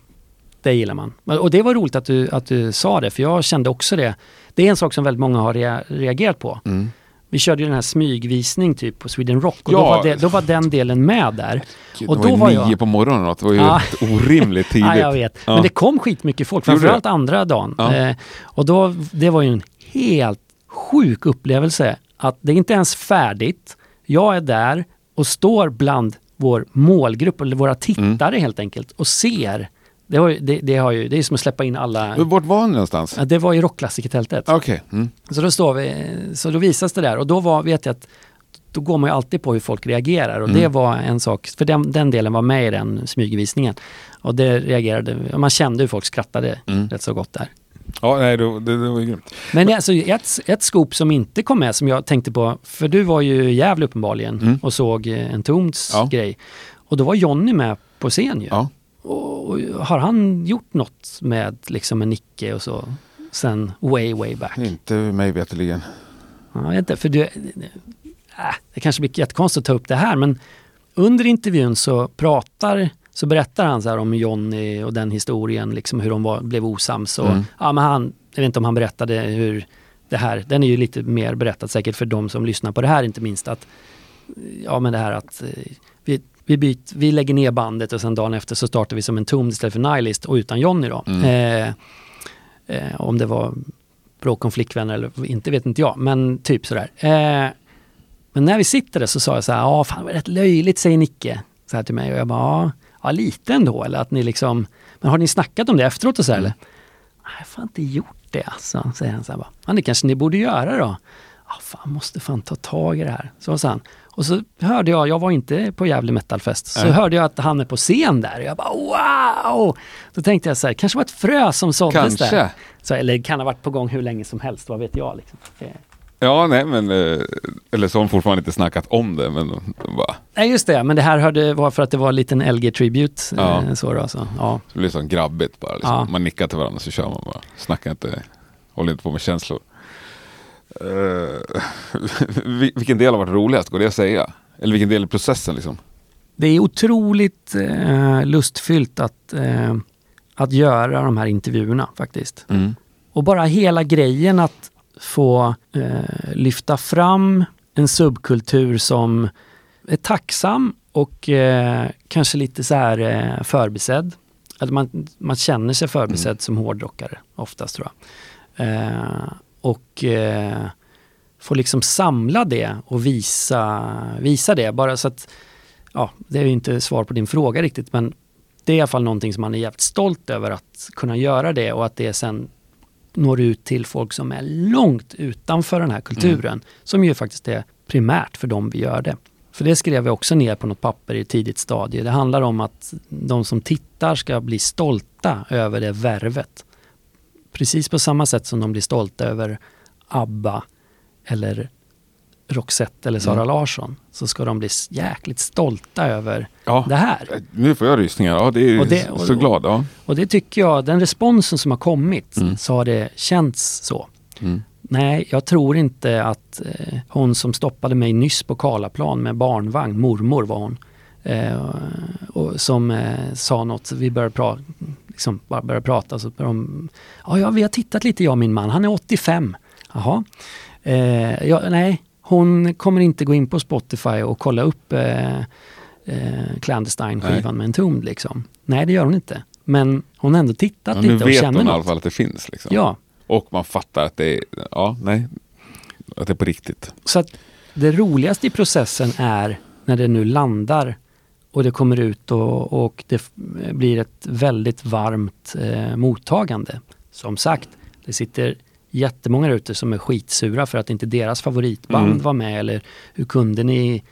Speaker 2: det gillar man. Och det var roligt att du, att du sa det, för jag kände också det. Det är en sak som väldigt många har rea- reagerat på.
Speaker 1: Mm.
Speaker 2: Vi körde ju den här smygvisning typ på Sweden Rock och då,
Speaker 1: Ja.
Speaker 2: var det, då var den delen med där.
Speaker 1: Gud,
Speaker 2: Och
Speaker 1: det var
Speaker 2: då
Speaker 1: ju
Speaker 2: var
Speaker 1: nio
Speaker 2: jag-
Speaker 1: på morgonen något. Det var ju
Speaker 2: Ja.
Speaker 1: orimligt tidigt.
Speaker 2: Ja, jag vet.
Speaker 1: Ja.
Speaker 2: Men det kom skitmycket folk, framförallt andra dagen. Eh, och då, det var ju en helt sjuk upplevelse. Att det är inte ens färdigt. Jag är där och står bland vår målgrupp, eller våra tittare
Speaker 1: Mm.
Speaker 2: helt enkelt, och ser. Det, ju, det, det, har ju, det är som att släppa in alla...
Speaker 1: Men Vart var ni någonstans?
Speaker 2: Ja, det var ju rockklassikertältet.
Speaker 1: Okej. Mm.
Speaker 2: Så då står vi, så då visas det där och då var, vet jag att då går man ju alltid på hur folk reagerar och
Speaker 1: Mm.
Speaker 2: det var en sak, för den, den delen var med i den smygvisningen. Och det reagerade, man kände hur folk skrattade
Speaker 1: Mm.
Speaker 2: rätt så gott där.
Speaker 1: Ja, nej, det, det, det var ju grymt.
Speaker 2: Men är alltså, ett, ett scoop som inte kom med som jag tänkte på, för du var ju i Gävle uppenbarligen
Speaker 1: Mm.
Speaker 2: och såg en Toms
Speaker 1: Ja.
Speaker 2: grej. Och då var Jonny med på scen ju.
Speaker 1: Ja.
Speaker 2: Och, och har han gjort något med liksom en Nicke och så sen way way back?
Speaker 1: Inte mig veterligen.
Speaker 2: Ja, Jag vet inte, för du, äh, det kanske blir jättekonstigt att ta upp det här, men under intervjun så pratar, så berättar han så om Jonny och den historien, liksom hur de var, blev osams. Och,
Speaker 1: Mm.
Speaker 2: ja, men han, jag vet inte om han berättade hur det här, den är ju lite mer berättad säkert för de som lyssnar på det här inte minst, att ja men det här att eh, vi, vi, byt, vi lägger ner bandet och sen dagen efter så startar vi som en tom istället för Nihilist och utan Jonny då.
Speaker 1: Mm.
Speaker 2: Eh, eh, om det var bråk om flickvänner eller inte vet inte jag, men typ sådär. Eh, men när vi sitter där så sa jag så här, ja fan det var rätt löjligt säger Nicke så här till mig och jag bara, ja, lite ändå eller att ni liksom, men har ni snackat om det efteråt och så här,
Speaker 1: Mm.
Speaker 2: eller? Nej, jag har inte gjort det alltså, säger han så här bara. Ja, det kanske ni borde göra då. Ja, fan måste fan ta tag i det här. Så sa han. Och så hörde jag, jag var inte på Gävle Metalfest, så
Speaker 1: Nej.
Speaker 2: hörde jag att han är på scen där och jag bara wow! Då tänkte jag så här, kanske var ett frö som såddes där.
Speaker 1: Kanske.
Speaker 2: Så, eller kan ha varit på gång hur länge som helst, vad vet jag. Liksom.
Speaker 1: Ja, nej, men... eh, Eller så har de fortfarande inte snackat om det, men de bara...
Speaker 2: Nej just det, men det här hörde, var för att det var en liten LG-tribute.
Speaker 1: Ja.
Speaker 2: Eh, så då, så. Ja.
Speaker 1: Det blir så grabbigt bara. Liksom.
Speaker 2: Ja.
Speaker 1: Man nickar till varandra så kör man bara. Snackar inte, håller inte på med känslor. Eh, vil- vilken del har varit roligast? Går det att säga? Eller vilken del i processen liksom?
Speaker 2: Det är otroligt eh, lustfyllt att, eh, att göra de här intervjuerna faktiskt. Och bara hela grejen att få eh, lyfta fram en subkultur som är tacksam och eh, kanske lite så här eh, förbisedd. Att man, man känner sig förbisedd som hårdrockare oftast tror jag. Och eh, få liksom samla det och visa, visa det. Bara så att, ja, det är ju inte svar på din fråga riktigt, men det är i alla fall någonting som man är jävligt stolt över att kunna göra det och att det sen når ut till folk som är långt utanför den här kulturen. Mm. Som ju faktiskt är primärt för dem vi gör det. För det skrev jag också ner på något papper i ett tidigt stadie. Det handlar om att de som tittar ska bli stolta över det värvet. Precis på samma sätt som de blir stolta över ABBA eller Roxette eller Sara mm. Larsson så ska de bli jäkligt stolta över ja, det här. Eh,
Speaker 1: nu får jag rysningar. Ja, det är och det, och, så glad. Ja.
Speaker 2: Och det tycker jag, den responsen som har kommit mm. så har det känts så. Mm. Nej, jag tror inte att eh, hon som stoppade mig nyss på Karlaplan med barnvagn, mormor var hon, eh, och som eh, sa något, vi började, pra liksom, började prata, så började de, ja, ja, vi har tittat lite jag och min man, han är 85. Jaha. Eh, ja, nej, hon kommer inte gå in på Spotify och kolla upp eh, eh, Clandestine-skivan med en Entombed liksom. Nej, det gör hon inte. Men hon har ändå tittat ja, lite och känner något. Nu vet hon i
Speaker 1: alla fall att det finns. Liksom.
Speaker 2: Ja.
Speaker 1: Och man fattar att det är, ja, nej, att det är på riktigt.
Speaker 2: Så att det roligaste i processen är när det nu landar och det kommer ut och, och det blir ett väldigt varmt eh, mottagande. Som sagt, det sitter jättemånga där ute som är skitsura för att inte deras favoritband mm. var med eller hur kunde ni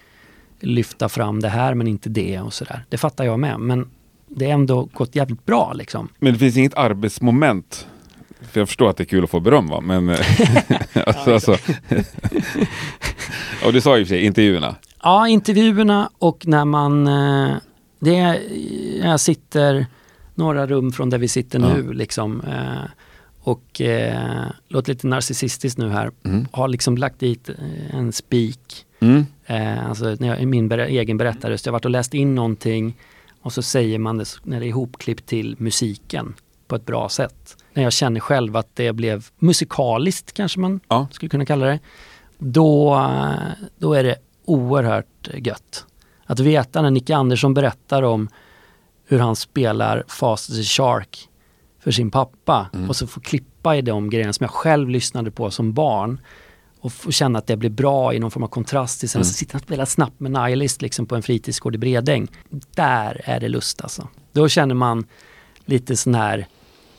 Speaker 2: lyfta fram det här men inte det och sådär. Det fattar jag med men det är ändå gått jävligt bra liksom.
Speaker 1: Men det finns inget arbetsmoment? För jag förstår att det är kul att få beröm va? Men alltså, alltså. och du sa ju för sig intervjuerna.
Speaker 2: Ja, intervjuerna och när man eh, det är, jag sitter några rum från där vi sitter ja. nu liksom. Eh, och eh, låter lite narcissistiskt nu här, mm. har liksom lagt dit eh, en spik. Mm. Eh, alltså när jag, min ber egen berättarröst, jag har varit och läst in någonting och så säger man det när det är ihopklippt till musiken på ett bra sätt. När jag känner själv att det blev musikaliskt kanske man ja. skulle kunna kalla det. Då, då är det oerhört gött. Att veta när Nicke Andersson berättar om hur han spelar Fast as a Shark för sin pappa mm. och så få klippa i de grejerna som jag själv lyssnade på som barn och få känna att det blir bra i någon form av kontrast till sen mm. så sitter han och spelar snabbt med Nihilist liksom på en fritidsgård i Bredäng. Där är det lust alltså. Då känner man lite sån här,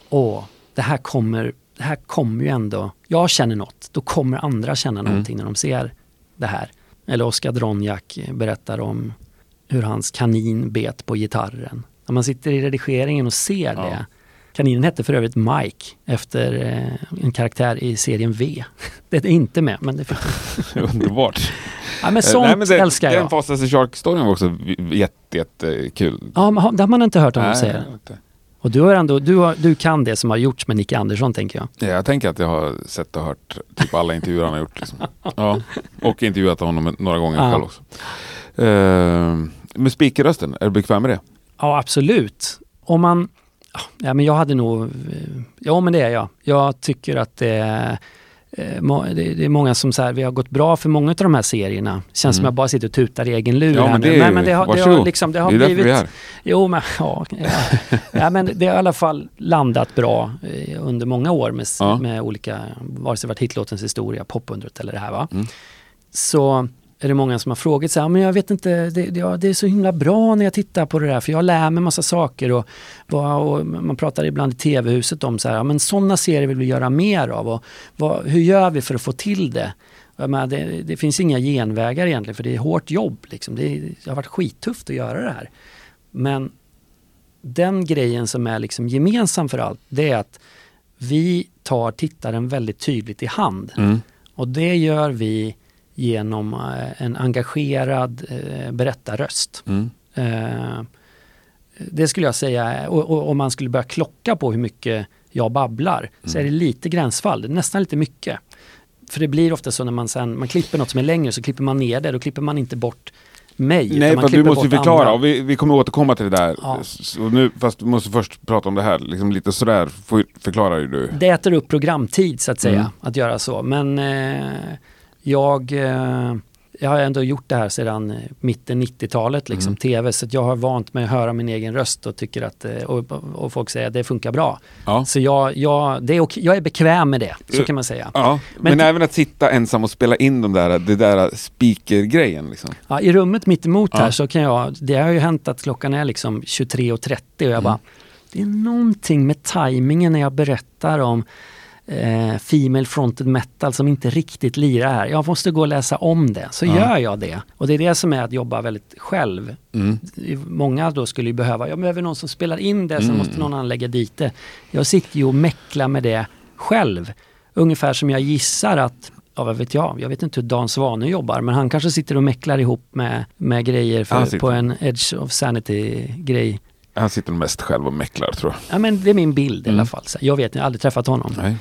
Speaker 2: åh, det här kommer, det här kommer ju ändå, jag känner något, då kommer andra känna mm. någonting när de ser det här. Eller Oskar Dronjak berättar om hur hans kanin bet på gitarren. När man sitter i redigeringen och ser ja. det Kaninen hette för övrigt Mike efter eh, en karaktär i serien V. Det är inte med, men det fick
Speaker 1: Underbart.
Speaker 2: Ja, men sånt Nej, men det, älskar jag.
Speaker 1: Den Fastest Shark-storyn var också jättekul. Jätte
Speaker 2: ja, men det har man inte hört om säga. Och du, har ändå, du, har, du kan det som har gjorts med Nicke Andersson tänker jag.
Speaker 1: Ja, jag tänker att jag har sett och hört typ alla intervjuer han har gjort. Liksom. Ja, och intervjuat honom några gånger ja. själv också. Uh, med speakerrösten, är du bekväm med det?
Speaker 2: Ja, absolut. Om man, Ja, men jag hade nog... Ja, men det är jag. Jag tycker att det eh, det är många som så vi har gått bra för många av de här serierna. Känns mm. som jag bara sitter och tutar i egen lur
Speaker 1: ja,
Speaker 2: här
Speaker 1: men det nu.
Speaker 2: Nej, men det har, det har, liksom, det har
Speaker 1: det är
Speaker 2: blivit...
Speaker 1: Vi är.
Speaker 2: Jo, men ja, ja. ja, men det har i alla fall landat bra eh, under många år med, ja. med olika, vare sig det varit hitlåtens historia, popundret eller det här va. Mm. Så är det många som har frågat så här, men jag vet inte, det, det, det, är så himla bra när jag tittar på det där för jag lär mig massa saker och, och man pratar ibland i tv-huset om så här, men sådana serier vill vi göra mer av och vad, hur gör vi för att få till det? Menar, det, det, finns inga genvägar egentligen för det är hårt jobb. Liksom. Det, det, har varit skittufft att göra det här. Men den grejen som är liksom gemensam för allt, det är att vi tar tittaren väldigt tydligt i hand. Mm. Och det gör vi genom eh, en engagerad eh, berättarröst. Mm. Eh, det skulle jag säga, och, om man skulle börja klocka på hur mycket jag babblar, mm. så är det lite gränsfall, nästan lite mycket. För det blir ofta så när man sen, man klipper något som är längre så klipper man ner det, då klipper man inte bort mig.
Speaker 1: Nej, för du måste förklara och vi, vi kommer återkomma till det där. Ja. Så nu, fast du måste först prata om det här, liksom lite sådär förklarar ju du.
Speaker 2: Det äter upp programtid så att säga, mm. att göra så. Men eh, jag, eh, jag har ändå gjort det här sedan eh, mitten 90-talet, liksom,
Speaker 1: Mm.
Speaker 2: tv, så att jag har vant mig att höra min egen röst och tycker att, eh, och, och folk säger att det funkar bra.
Speaker 1: Ja.
Speaker 2: Så jag, jag, det är ok- jag är bekväm med det, så
Speaker 1: Ja.
Speaker 2: kan man säga.
Speaker 1: Ja, men,
Speaker 2: Men-
Speaker 1: även att sitta ensam och spela in de där, det där speaker-grejen liksom.
Speaker 2: Ja, I rummet mitt emot här så kan jag, det har ju hänt att klockan är liksom 23.30 och jag
Speaker 1: Mm.
Speaker 2: bara, det är någonting med tajmingen när jag berättar om eh, Female Fronted Metal som inte riktigt lirar här. Jag måste gå och läsa om det. Så
Speaker 1: Ja.
Speaker 2: gör jag det. Och det är det som är att jobba väldigt själv.
Speaker 1: Mm.
Speaker 2: Många då skulle ju behöva, jag behöver någon som spelar in det,
Speaker 1: Mm.
Speaker 2: måste någon annan lägga dit det. Jag sitter ju och mäcklar med det själv. Ungefär som jag gissar att Ja, vad vet jag? Jag vet inte hur Dan Svane jobbar, men han kanske sitter och mäcklar ihop med, med grejer för, på en Edge of Sanity-grej.
Speaker 1: Han sitter mest själv och mäcklar tror jag.
Speaker 2: Ja, men det är min bild i
Speaker 1: Mm.
Speaker 2: alla fall. Så jag vet, jag har aldrig träffat honom.
Speaker 1: Nej.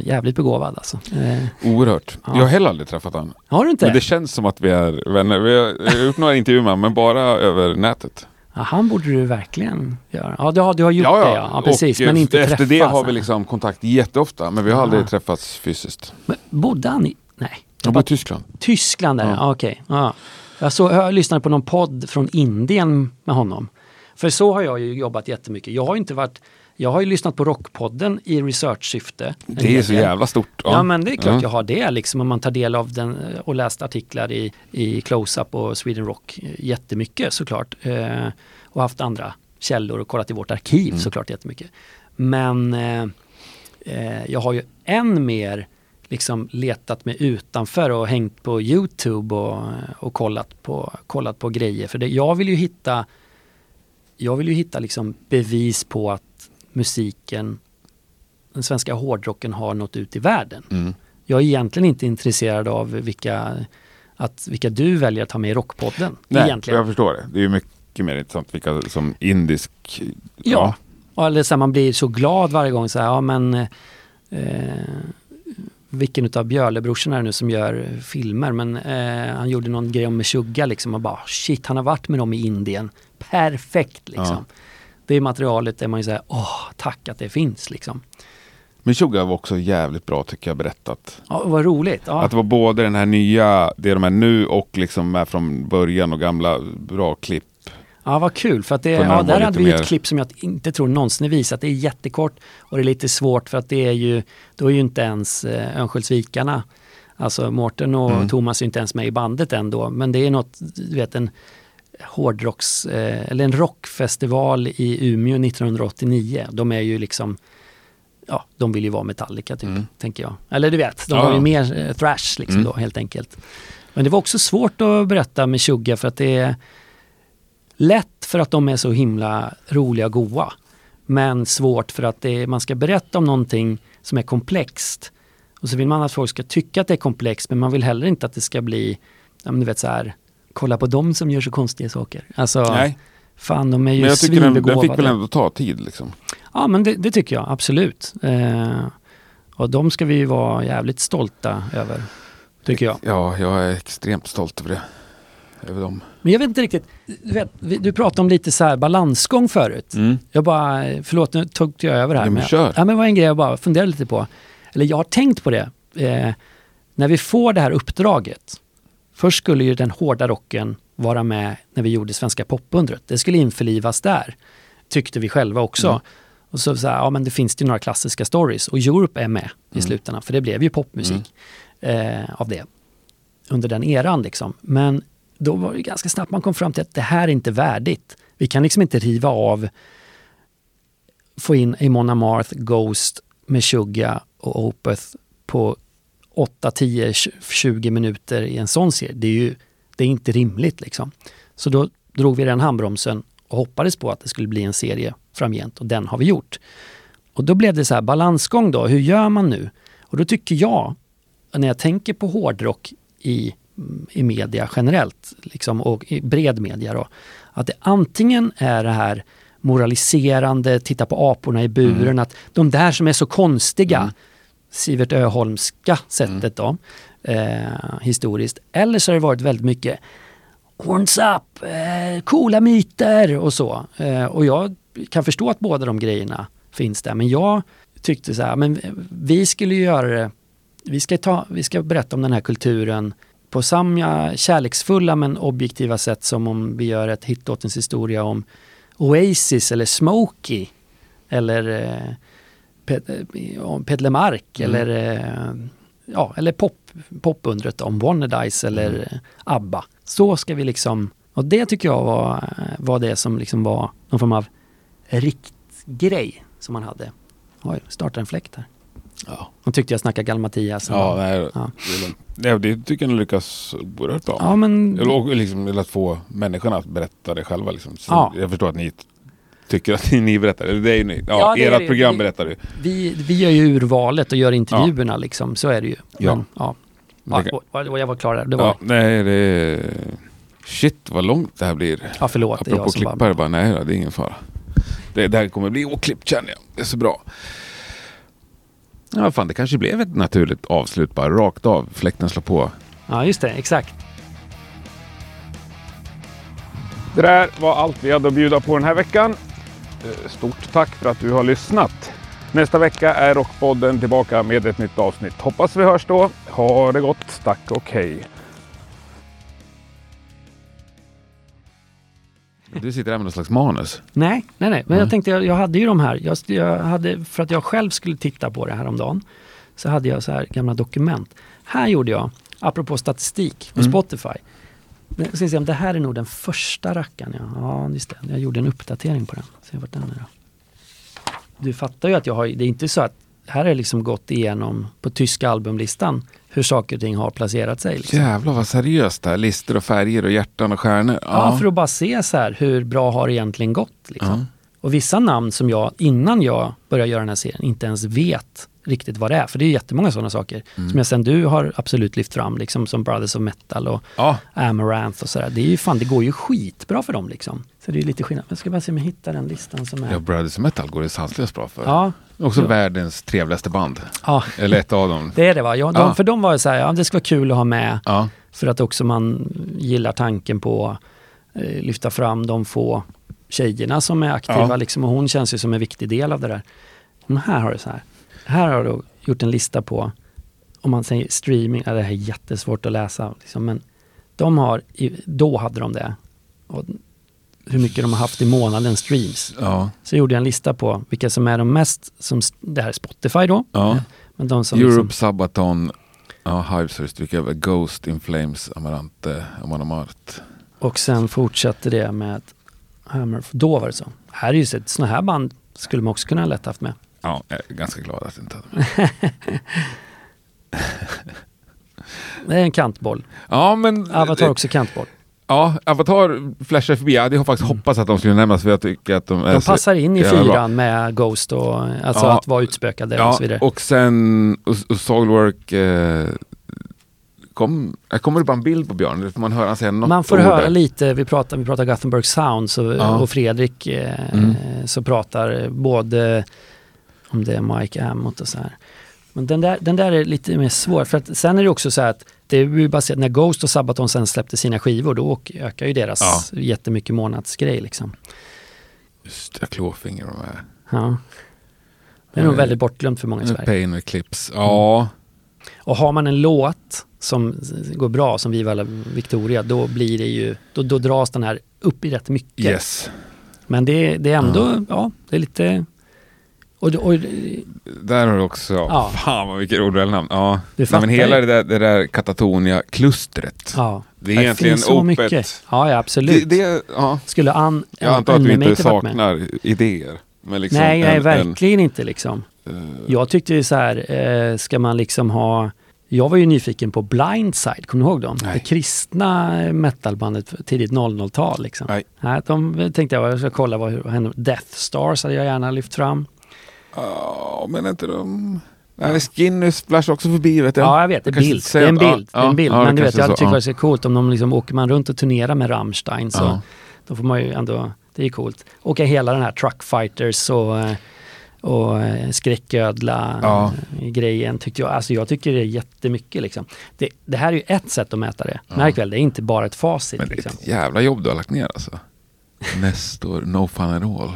Speaker 2: Jävligt begåvad alltså. Eh,
Speaker 1: Oerhört.
Speaker 2: Ja.
Speaker 1: Jag har heller aldrig träffat honom.
Speaker 2: har du inte?
Speaker 1: Men det känns som att vi är vänner. Vi har gjort några intervjuer med honom, men bara över nätet.
Speaker 2: Ja, han borde du verkligen göra. Ja, du har, du har gjort det ja. ja precis,
Speaker 1: Och
Speaker 2: men inte
Speaker 1: efter
Speaker 2: träffats.
Speaker 1: det har vi liksom kontakt jätteofta, men vi har
Speaker 2: Ah.
Speaker 1: aldrig träffats fysiskt.
Speaker 2: Men bodde han i... Nej.
Speaker 1: Jag bor i Tyskland.
Speaker 2: Tyskland är
Speaker 1: Ja.
Speaker 2: ja. okej. Ja. Jag, så, jag lyssnade på någon podd från Indien med honom. För så har jag ju jobbat jättemycket. Jag har inte varit... Jag har ju lyssnat på Rockpodden i researchsyfte.
Speaker 1: Det är så jävla stort.
Speaker 2: Ja. men det är klart
Speaker 1: Ja.
Speaker 2: jag har det liksom. Om man tar del av den eh, och läst artiklar i, i Close-Up och Sweden Rock eh, jättemycket såklart. Eh, och haft andra källor och kollat i vårt arkiv
Speaker 1: Mm.
Speaker 2: såklart jättemycket. Men eh, eh, jag har ju än mer liksom letat mig utanför och hängt på Youtube och, och kollat, på, kollat på grejer. För det, jag vill ju hitta jag vill ju hitta liksom bevis på att musiken, den svenska hårdrocken har nått ut i världen.
Speaker 1: Mm.
Speaker 2: Jag är egentligen inte intresserad av vilka, att, vilka du väljer att ha med i Rockpodden.
Speaker 1: Nej,
Speaker 2: egentligen.
Speaker 1: jag förstår det. Det är ju mycket mer intressant vilka som indisk...
Speaker 2: Ja. Och Eller så här, man blir så glad varje gång så här, ja men eh, vilken utav Björlebrorsorna är det nu som gör filmer men eh, han gjorde någon grej om Meshuggah liksom och bara shit han har varit med dem i Indien. Perfekt liksom.
Speaker 1: Ja.
Speaker 2: Det materialet är man ju såhär, åh tack att det finns liksom.
Speaker 1: Men Sugar var också jävligt bra tycker jag berättat.
Speaker 2: Ja, vad roligt. Ja.
Speaker 1: Att det var både den här nya, det de är nu och liksom med från början och gamla bra klipp.
Speaker 2: Ja, vad kul. För att det, ja, där hade vi
Speaker 1: mer-
Speaker 2: ett klipp som jag inte tror någonsin är visat. Det är jättekort och det är lite svårt för att det är ju, då är ju inte ens eh, Örnsköldsvikarna, alltså Mårten och
Speaker 1: Mm.
Speaker 2: Thomas är inte ens med i bandet ändå. Men det är något, du vet en hårdrocks, eh, eller en rockfestival i Umeå 1989. De är ju liksom, ja, de vill ju vara Metallica typ,
Speaker 1: Mm.
Speaker 2: tänker jag. Eller du vet, de
Speaker 1: Ja,
Speaker 2: var ju mer eh, thrash liksom
Speaker 1: Mm.
Speaker 2: då helt enkelt. Men det var också svårt att berätta med Tjugga för att det är lätt för att de är så himla roliga och goa. Men svårt för att är, man ska berätta om någonting som är komplext. Och så vill man att folk ska tycka att det är komplext men man vill heller inte att det ska bli, ja men du vet så här, kolla på dem som gör så konstiga saker. Alltså,
Speaker 1: Nej,
Speaker 2: fan de är ju
Speaker 1: men jag tycker den, den
Speaker 2: svinbegåvade.
Speaker 1: fick väl ändå ta tid liksom.
Speaker 2: Ja men det, det tycker jag absolut. Eh, och de ska vi ju vara jävligt stolta över. Tycker jag.
Speaker 1: Ja, jag är extremt stolt över det. Över dem.
Speaker 2: Men jag vet inte riktigt, du, vet, du pratade om lite så här balansgång förut.
Speaker 1: Mm.
Speaker 2: Jag bara, förlåt nu tog jag över här.
Speaker 1: Ja, men kör.
Speaker 2: Ja, men det var en grej jag bara funderade lite på. Eller jag har tänkt på det. Eh, när vi får det här uppdraget. Först skulle ju den hårda rocken vara med när vi gjorde Svenska popundret. Det skulle införlivas där. Tyckte vi själva också.
Speaker 1: Mm.
Speaker 2: Och så, så här, ja men det finns ju några klassiska stories. Och Europe är med i
Speaker 1: Mm.
Speaker 2: slutändan. För det blev ju popmusik eh, av det. Under den eran liksom. Men då var det ganska snabbt man kom fram till att det här är inte värdigt. Vi kan liksom inte riva av få in Amon Amarth, Ghost, Meshuggah och Opeth på 8, 10, 20 minuter i en sån serie. Det är ju det är inte rimligt liksom. Så då drog vi den handbromsen och hoppades på att det skulle bli en serie framgent och den har vi gjort. Och då blev det så här balansgång då, hur gör man nu? Och då tycker jag, när jag tänker på hårdrock i, i media generellt, liksom, och i bred media då, att det antingen är det här moraliserande, titta på aporna i buren, att de där som är så konstiga,
Speaker 1: Mm.
Speaker 2: Sivert Öholmska sättet då, eh, historiskt. Eller så har det varit väldigt mycket Horns up, eh, coola myter och så. Eh, och jag kan förstå att båda de grejerna finns där. Men jag tyckte så här, men vi skulle göra det, vi ska, ta, vi ska berätta om den här kulturen på samma kärleksfulla men objektiva sätt som om vi gör ett hitlåtens historia om Oasis eller Smokey eller eh, Pet, eh, Peter Mark
Speaker 1: Mm.
Speaker 2: eller, eh, ja, eller pop, popundret om Wannadies eller
Speaker 1: Mm.
Speaker 2: ABBA. Så ska vi liksom, och det tycker jag var, var det som liksom var någon form av riktgrej som man hade. Oj, startar en fläkt här.
Speaker 1: Ja,
Speaker 2: De tyckte jag snackade Galmathias.
Speaker 1: ja, nej,
Speaker 2: Ja.
Speaker 1: Det, det tycker jag lyckas oerhört bra.
Speaker 2: Ja, men
Speaker 1: och liksom, att få människorna att berätta det själva. Liksom.
Speaker 2: Ja.
Speaker 1: Jag förstår att ni tycker att ni berättar. Det är ju ni. Ja,
Speaker 2: Ja, det
Speaker 1: ert
Speaker 2: det.
Speaker 1: program
Speaker 2: Vi-
Speaker 1: berättar ju.
Speaker 2: vi, vi gör ju urvalet och gör intervjuerna liksom, så är det ju.
Speaker 1: Ja.
Speaker 2: Men, ja.
Speaker 1: Det
Speaker 2: Ja, och, och jag var klar där. Det var,
Speaker 1: Ja, nej, det. Shit vad långt det här blir.
Speaker 2: ja, förlåt. det
Speaker 1: Apropå
Speaker 2: jag som
Speaker 1: klippare,
Speaker 2: bara,
Speaker 1: bara, nej det är ingen fara. Det, det här kommer bli oklippt känner jag. Det är så bra. Ja, fan det kanske blev ett naturligt avslut bara rakt av. Fläkten slår på.
Speaker 2: ja, just det. Exakt.
Speaker 1: Det där var allt vi hade att bjuda på den här veckan. Eh, Stort tack för att du har lyssnat. Nästa vecka är Rockpodden tillbaka med ett nytt avsnitt. Hoppas vi hörs då. Ha det gott. Tack och hej. Du sitter här med någon slags manus.
Speaker 2: Nej, nej, nej. Men jag tänkte, jag, jag hade ju de här. Jag, jag hade, för att jag själv skulle titta på det här om dagen så hade jag så här gamla dokument. Här gjorde jag, apropå statistik på
Speaker 1: Mm.
Speaker 2: Spotify. Men Jag ska se om det här är nog den första rackaren. Ja, ja just det. Jag gjorde en uppdatering på den. Se vart den är då. Du fattar ju att jag har, det är inte så att här har jag liksom gått igenom på tyska albumlistan hur saker och ting har placerat sig. Liksom.
Speaker 1: Jävlar vad seriöst det här. Listor och färger och hjärtan och stjärnor.
Speaker 2: Ja, för att bara se så här, hur bra har det egentligen gått? Liksom.
Speaker 1: Ja.
Speaker 2: Och vissa namn som jag, innan jag började göra den här serien, inte ens vet riktigt vad det är. För det är jättemånga sådana saker
Speaker 1: Mm.
Speaker 2: som jag sen du har absolut lyft fram, liksom som Brothers of Metal och
Speaker 1: ja.
Speaker 2: Amaranth och sådär. Det är ju fan, det går ju skitbra för dem liksom. Så det är lite skillnad. Jag ska bara se om jag hittar den listan som är...
Speaker 1: Ja, Brothers Metal går det sanslöst bra för.
Speaker 2: Ja,
Speaker 1: Också
Speaker 2: Ja.
Speaker 1: världens trevligaste band.
Speaker 2: ja,
Speaker 1: Eller ett av dem.
Speaker 2: det är det va? Ja, de,
Speaker 1: Ja.
Speaker 2: För de var ju så här, ja det ska vara kul att ha med
Speaker 1: Ja.
Speaker 2: för att också man gillar tanken på eh, lyfta fram de få tjejerna som är aktiva liksom, och hon känns ju som en viktig del av det där. Men här har du så här. Här har du gjort en lista på, om man säger streaming, ja, det här är jättesvårt att läsa, liksom, men de har, då hade de det. Och hur mycket de har haft i månaden streams.
Speaker 1: Ja.
Speaker 2: Så gjorde jag en lista på vilka som är de mest, som, det här är Spotify då,
Speaker 1: ja.
Speaker 2: men de som
Speaker 1: Europe,
Speaker 2: liksom,
Speaker 1: Sabaton, ja, Hives har över. Ghost, In Flames, Amarante, Amon Amart.
Speaker 2: Och sen fortsatte det med Hammer. Då var det så. Här är ju så, såna här band skulle man också kunna ha lätt haft med.
Speaker 1: Ja, jag är ganska glad att jag inte hade
Speaker 2: Det är en kantboll.
Speaker 1: Ja, men...
Speaker 2: Avatar också kantboll.
Speaker 1: Ja, Avatar flashar förbi. Jag hade faktiskt hoppats att de skulle nämnas för jag tycker att de är
Speaker 2: De passar in i fyran med Ghost och alltså
Speaker 1: Ja.
Speaker 2: att vara utspökade och
Speaker 1: Ja,
Speaker 2: så vidare.
Speaker 1: och sen och, och Soilwork eh, kom, jag kommer det bara en bild på Björn? Får man höra han säga något
Speaker 2: Man får höra
Speaker 1: där?
Speaker 2: lite, vi pratar, vi pratar Gothenburg Sound så,
Speaker 1: Ja.
Speaker 2: och Fredrik eh,
Speaker 1: Mm.
Speaker 2: så pratar både om det är Mike Amott och så här. Men den där, den där är lite mer svår för att sen är det också så här att det är ju baserat, när Ghost och Sabaton sen släppte sina skivor då ökar ju deras jättemycket månadsgrej liksom.
Speaker 1: Just det, Klåfinger och de här.
Speaker 2: Ja. Det är nog
Speaker 1: Eh,
Speaker 2: väldigt bortglömt för många i Sverige.
Speaker 1: Pain och Clips. Ja,
Speaker 2: Och har man en låt som går bra, som Viva la Victoria, då blir det ju, då, då dras den här upp i rätt mycket.
Speaker 1: yes.
Speaker 2: Men det, det är ändå, ja, det är lite... Och, det- och,
Speaker 1: Där har du också,
Speaker 2: Ja.
Speaker 1: fan vad vilket ordväl Ja.
Speaker 2: Du
Speaker 1: Nej, men hela det där, det där Katatonia-klustret.
Speaker 2: ja,
Speaker 1: Det är egentligen
Speaker 2: finns så
Speaker 1: opet.
Speaker 2: mycket. Ja, ja absolut.
Speaker 1: Det, det, ja.
Speaker 2: Skulle an,
Speaker 1: Jag antar att du inte
Speaker 2: varit med?
Speaker 1: saknar idéer. Men liksom
Speaker 2: nej, nej,
Speaker 1: en-
Speaker 2: verkligen inte liksom.
Speaker 1: En, eh,
Speaker 2: Jag tyckte ju så här, eh, ska man liksom ha... Jag var ju nyfiken på Blindside, kommer du ihåg dem?
Speaker 1: Nej.
Speaker 2: Det kristna metalbandet tidigt 00-tal liksom.
Speaker 1: Nej.
Speaker 2: Nej, de tänkte jag, jag ska kolla vad, vad hände. Death Stars hade jag gärna lyft fram.
Speaker 1: Ja, men inte de... Nej, Skinny splash också förbi vet jag.
Speaker 2: Ja, jag vet. Det är, bild. det är en
Speaker 1: att- ja,
Speaker 2: bild. det är en bild.
Speaker 1: ja, ja,
Speaker 2: Men du vet, jag hade tyckt det var så coolt om de liksom, åker man runt och turnerar med Rammstein så
Speaker 1: Ja.
Speaker 2: då får man ju ändå, det är coolt. Åka hela den här Truckfighters och, och skräcködla
Speaker 1: Ja.
Speaker 2: grejen tyckte jag. Alltså jag tycker det är jättemycket liksom. Det, det här är ju ett sätt att mäta det. Märk väl, det är inte bara ett facit.
Speaker 1: Men det är
Speaker 2: Liksom.
Speaker 1: ett jävla jobb du har lagt ner alltså. Nestor, no fun at all.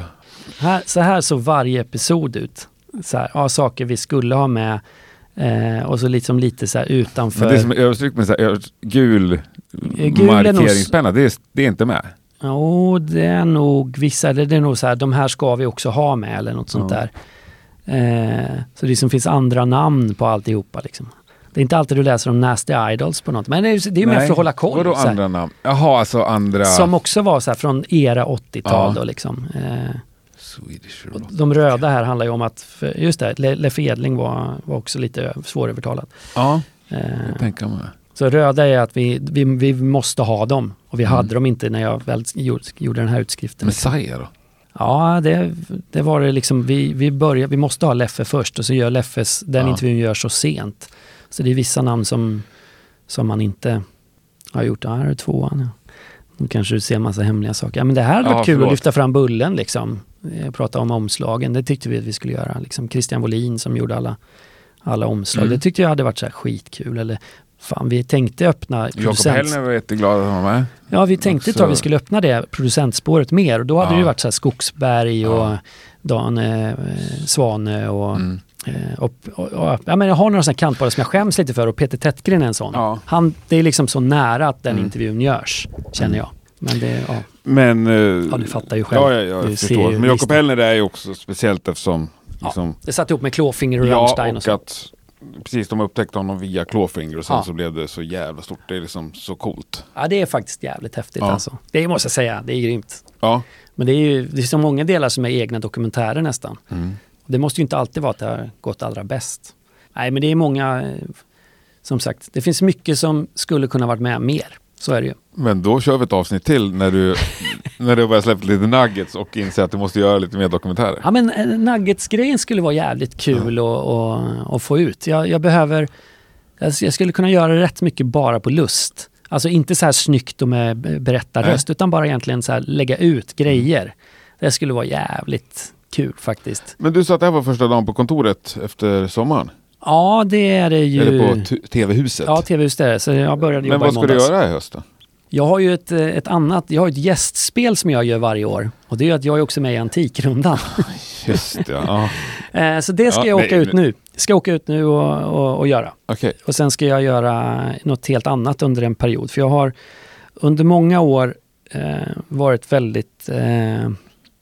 Speaker 2: Här, så här såg varje episod ut. Så här, ja, saker vi skulle ha med. Eh, och så liksom lite så här utanför.
Speaker 1: Men det som är överstrykt med så här, gul,
Speaker 2: gul nog s-
Speaker 1: markeringspenna, det är, det är inte med.
Speaker 2: Jo, det är nog vissa, det är nog så här, de här ska vi också ha med eller något sånt
Speaker 1: Ja.
Speaker 2: där. Eh, så det som finns andra namn på alltihopa liksom. Det är inte alltid du läser om Nasty Idols på något, men det är ju det är mer för att hålla koll.
Speaker 1: Vadå andra namn? Jaha, alltså andra...
Speaker 2: Som också var så här från era 80-tal
Speaker 1: Ja.
Speaker 2: då liksom. Eh,
Speaker 1: Swedish Rock.
Speaker 2: de röda här handlar ju om att, just det, Le- Leffe Edling var, var också lite svårövertalad.
Speaker 1: Ja,
Speaker 2: Eh,
Speaker 1: jag tänker mig.
Speaker 2: så röda är att vi, vi, vi måste ha dem. Och vi
Speaker 1: Mm.
Speaker 2: hade dem inte när jag väl gjorde, gjorde den här utskriften.
Speaker 1: Messiah då?
Speaker 2: Ja, det, det var det liksom. Vi, vi, börjar, vi måste ha Leffe först och så gör Leffes, den
Speaker 1: Ja.
Speaker 2: intervjun görs så sent. Så det är vissa namn som, som man inte har gjort. Ja, här är tvåan. Ja. Nu kanske du ser en massa hemliga saker. Ja, men det här hade
Speaker 1: Ja,
Speaker 2: varit kul
Speaker 1: förlåt.
Speaker 2: att lyfta fram Bullen liksom. Eh, Prata om omslagen. Det tyckte vi att vi skulle göra. Liksom Christian Wolin som gjorde alla, alla omslag.
Speaker 1: Mm.
Speaker 2: Det tyckte jag hade varit så här skitkul. Eller fan, vi tänkte öppna
Speaker 1: Jakob. Hellner var jätteglad att han var med.
Speaker 2: Ja, vi tänkte
Speaker 1: Också-
Speaker 2: att vi skulle öppna det producentspåret mer och då hade
Speaker 1: Ja.
Speaker 2: det ju varit så här Skogsberg och
Speaker 1: Ja.
Speaker 2: Dan eh, Svane och,
Speaker 1: Mm.
Speaker 2: eh, och, och, och ja, men jag har några sådana kantbollar som jag skäms lite för och Peter Tättgren är en sån.
Speaker 1: Ja.
Speaker 2: Han, det är liksom så nära att den
Speaker 1: Mm.
Speaker 2: intervjun görs, känner jag. Men det, ja,
Speaker 1: Men... eh,
Speaker 2: ja du fattar ju själv.
Speaker 1: Ja, ja, ja
Speaker 2: Du
Speaker 1: jag
Speaker 2: ser
Speaker 1: förstår. Men Jakob. Hellner är ju också speciellt eftersom... Liksom,
Speaker 2: Det satt ihop med Klåfinger och
Speaker 1: ja,
Speaker 2: Rammstein och
Speaker 1: och att precis de upptäckte honom via Clawfinger och sen
Speaker 2: Ja.
Speaker 1: så blev det så jävla stort. Det är liksom så coolt.
Speaker 2: Ja, det är faktiskt jävligt häftigt
Speaker 1: Ja.
Speaker 2: alltså. Det måste jag säga, det är grymt.
Speaker 1: Ja.
Speaker 2: Men det är ju det är så många delar som är egna dokumentärer nästan.
Speaker 1: Mm.
Speaker 2: Det måste ju inte alltid vara att det har gått allra bäst. Nej, men det är många, eh, som sagt, det finns mycket som skulle kunna varit med mer. Så är det ju.
Speaker 1: Men då kör vi ett avsnitt till när du, när du börjar släppa lite nuggets och inser att du måste göra lite mer dokumentärer.
Speaker 2: Ja, men eh, Nuggets-grejen skulle vara jävligt kul att, att få ut. Jag, jag behöver, jag skulle kunna göra rätt mycket bara på lust. Alltså inte så här snyggt och med berättarröst, utan bara egentligen så här lägga ut grejer. Det skulle vara jävligt kul faktiskt.
Speaker 1: Men du sa att det här var första dagen på kontoret efter sommaren?
Speaker 2: Ja, det är det ju.
Speaker 1: Eller på TV-huset?
Speaker 2: Ja, tv-hus är det. Så jag började
Speaker 1: Men
Speaker 2: jobba
Speaker 1: vad
Speaker 2: i
Speaker 1: ska du göra i höst då?
Speaker 2: Jag har ju ett, eh, ett annat, jag har ett gästspel som jag gör varje år. Och det är att jag är också med i Antikrundan.
Speaker 1: Just det, ja.
Speaker 2: Eh, Så det ska
Speaker 1: Ja,
Speaker 2: jag åka
Speaker 1: nej,
Speaker 2: ut nu. Ska åka ut nu och, och, och göra.
Speaker 1: Okej.
Speaker 2: Och sen ska jag göra något helt annat under en period. För jag har under många år eh, varit väldigt... Eh,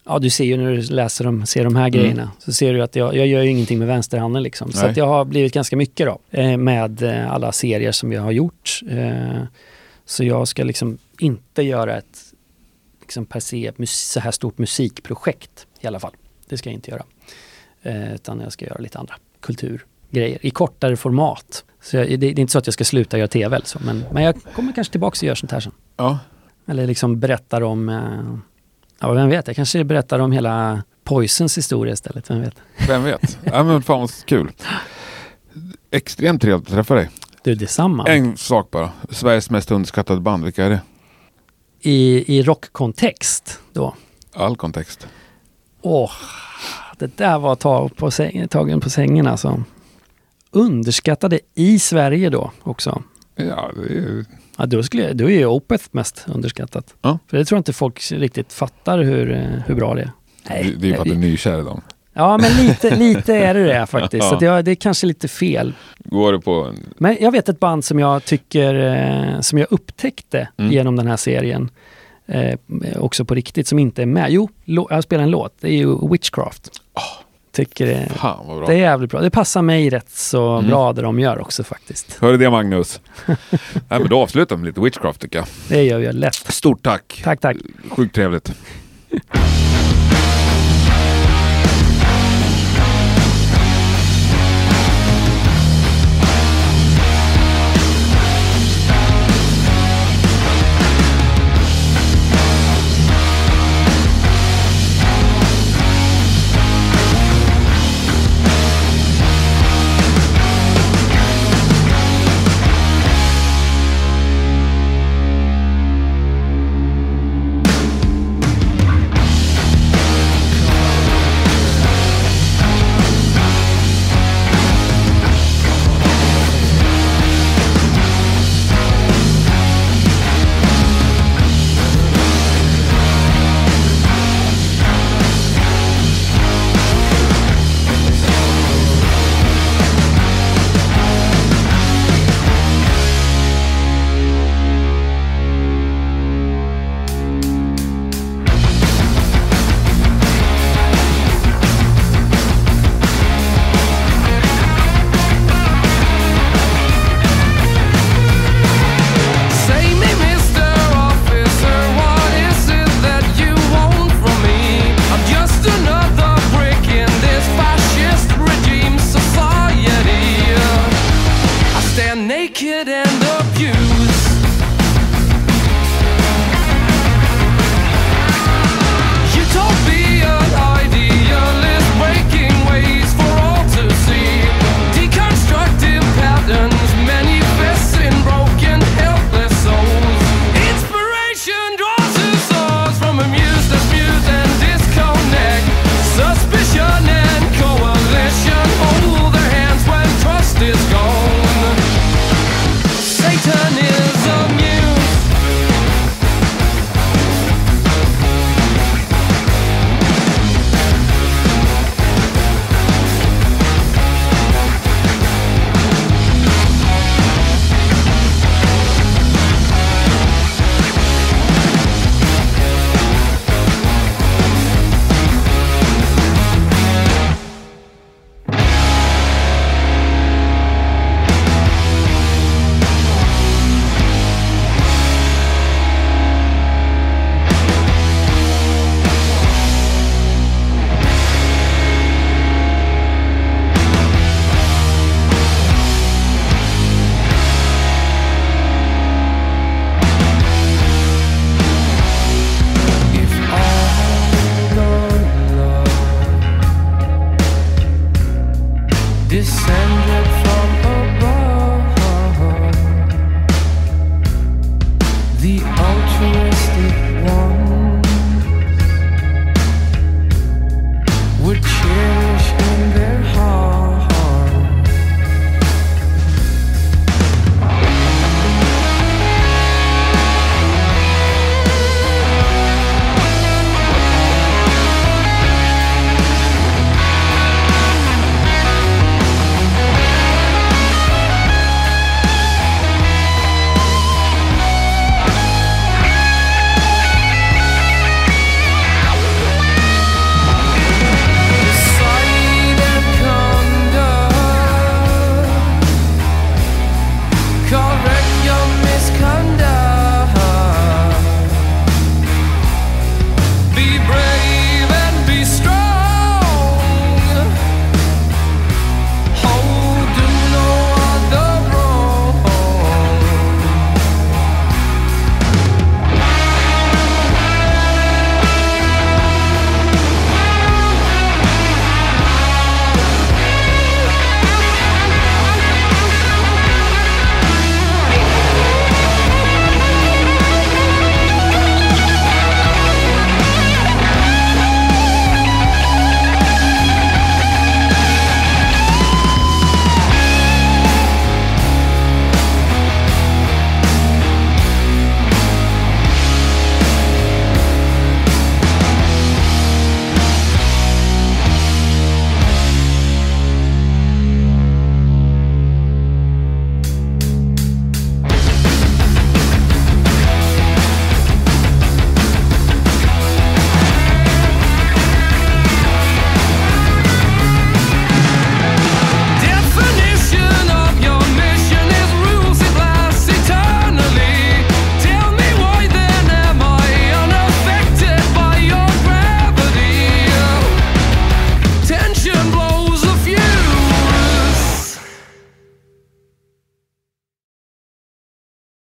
Speaker 2: ja, du ser ju när du läser dem, ser de här grejerna. Så ser du att jag, jag gör ju ingenting med vänsterhanden liksom. Så jag har blivit ganska mycket då. Eh, med eh, alla serier som jag har gjort. Eh, så jag ska liksom inte göra ett liksom per se ett så här stort musikprojekt i alla fall. Det ska jag inte göra. Eh, utan jag ska göra lite andra kulturgrejer i kortare format. Så jag, det, det är inte så att jag ska sluta göra tv eller så, men, men jag kommer kanske tillbaka och gör sånt här sen.
Speaker 1: Ja.
Speaker 2: Eller liksom berättar om, eh, ja vem vet, jag kanske berättar om hela Poisons historia istället, vem vet.
Speaker 1: Vem vet? ja, men fan vad kul. Extremt trevligt att träffa dig.
Speaker 2: Du, detsamma.
Speaker 1: En sak bara. Sveriges mest underskattade band, vilka är det?
Speaker 2: I, i rockkontext då.
Speaker 1: All kontext.
Speaker 2: Åh, det där var tag på säng, tagen på sängen alltså. Underskattade i Sverige då också.
Speaker 1: Ja, det är.
Speaker 2: Ja, då, skulle då är ju Opeth mest underskattat.
Speaker 1: Ja.
Speaker 2: För det tror jag inte folk riktigt fattar hur, hur bra det är.
Speaker 1: Det, det är ju för att du är nykär i dem.
Speaker 2: Ja, men lite, lite är det det faktiskt.
Speaker 1: Ja.
Speaker 2: Så jag, det är kanske lite fel.
Speaker 1: Går du på en...
Speaker 2: Men jag vet ett band som jag tycker, eh, som jag upptäckte
Speaker 1: Mm.
Speaker 2: genom den här serien. Eh, också på riktigt, som inte är med. Jo, jag spelar en låt. Det är ju Witchcraft. Tycker det,
Speaker 1: Fan vad bra.
Speaker 2: det är jävligt bra. Det passar mig rätt så
Speaker 1: Mm.
Speaker 2: bra det de gör också faktiskt.
Speaker 1: Hör du det Magnus? Nej men då avslutar vi med lite witchcraft tycker jag.
Speaker 2: Det gör jag lätt.
Speaker 1: Stort tack.
Speaker 2: Tack, tack.
Speaker 1: Sjukt trevligt.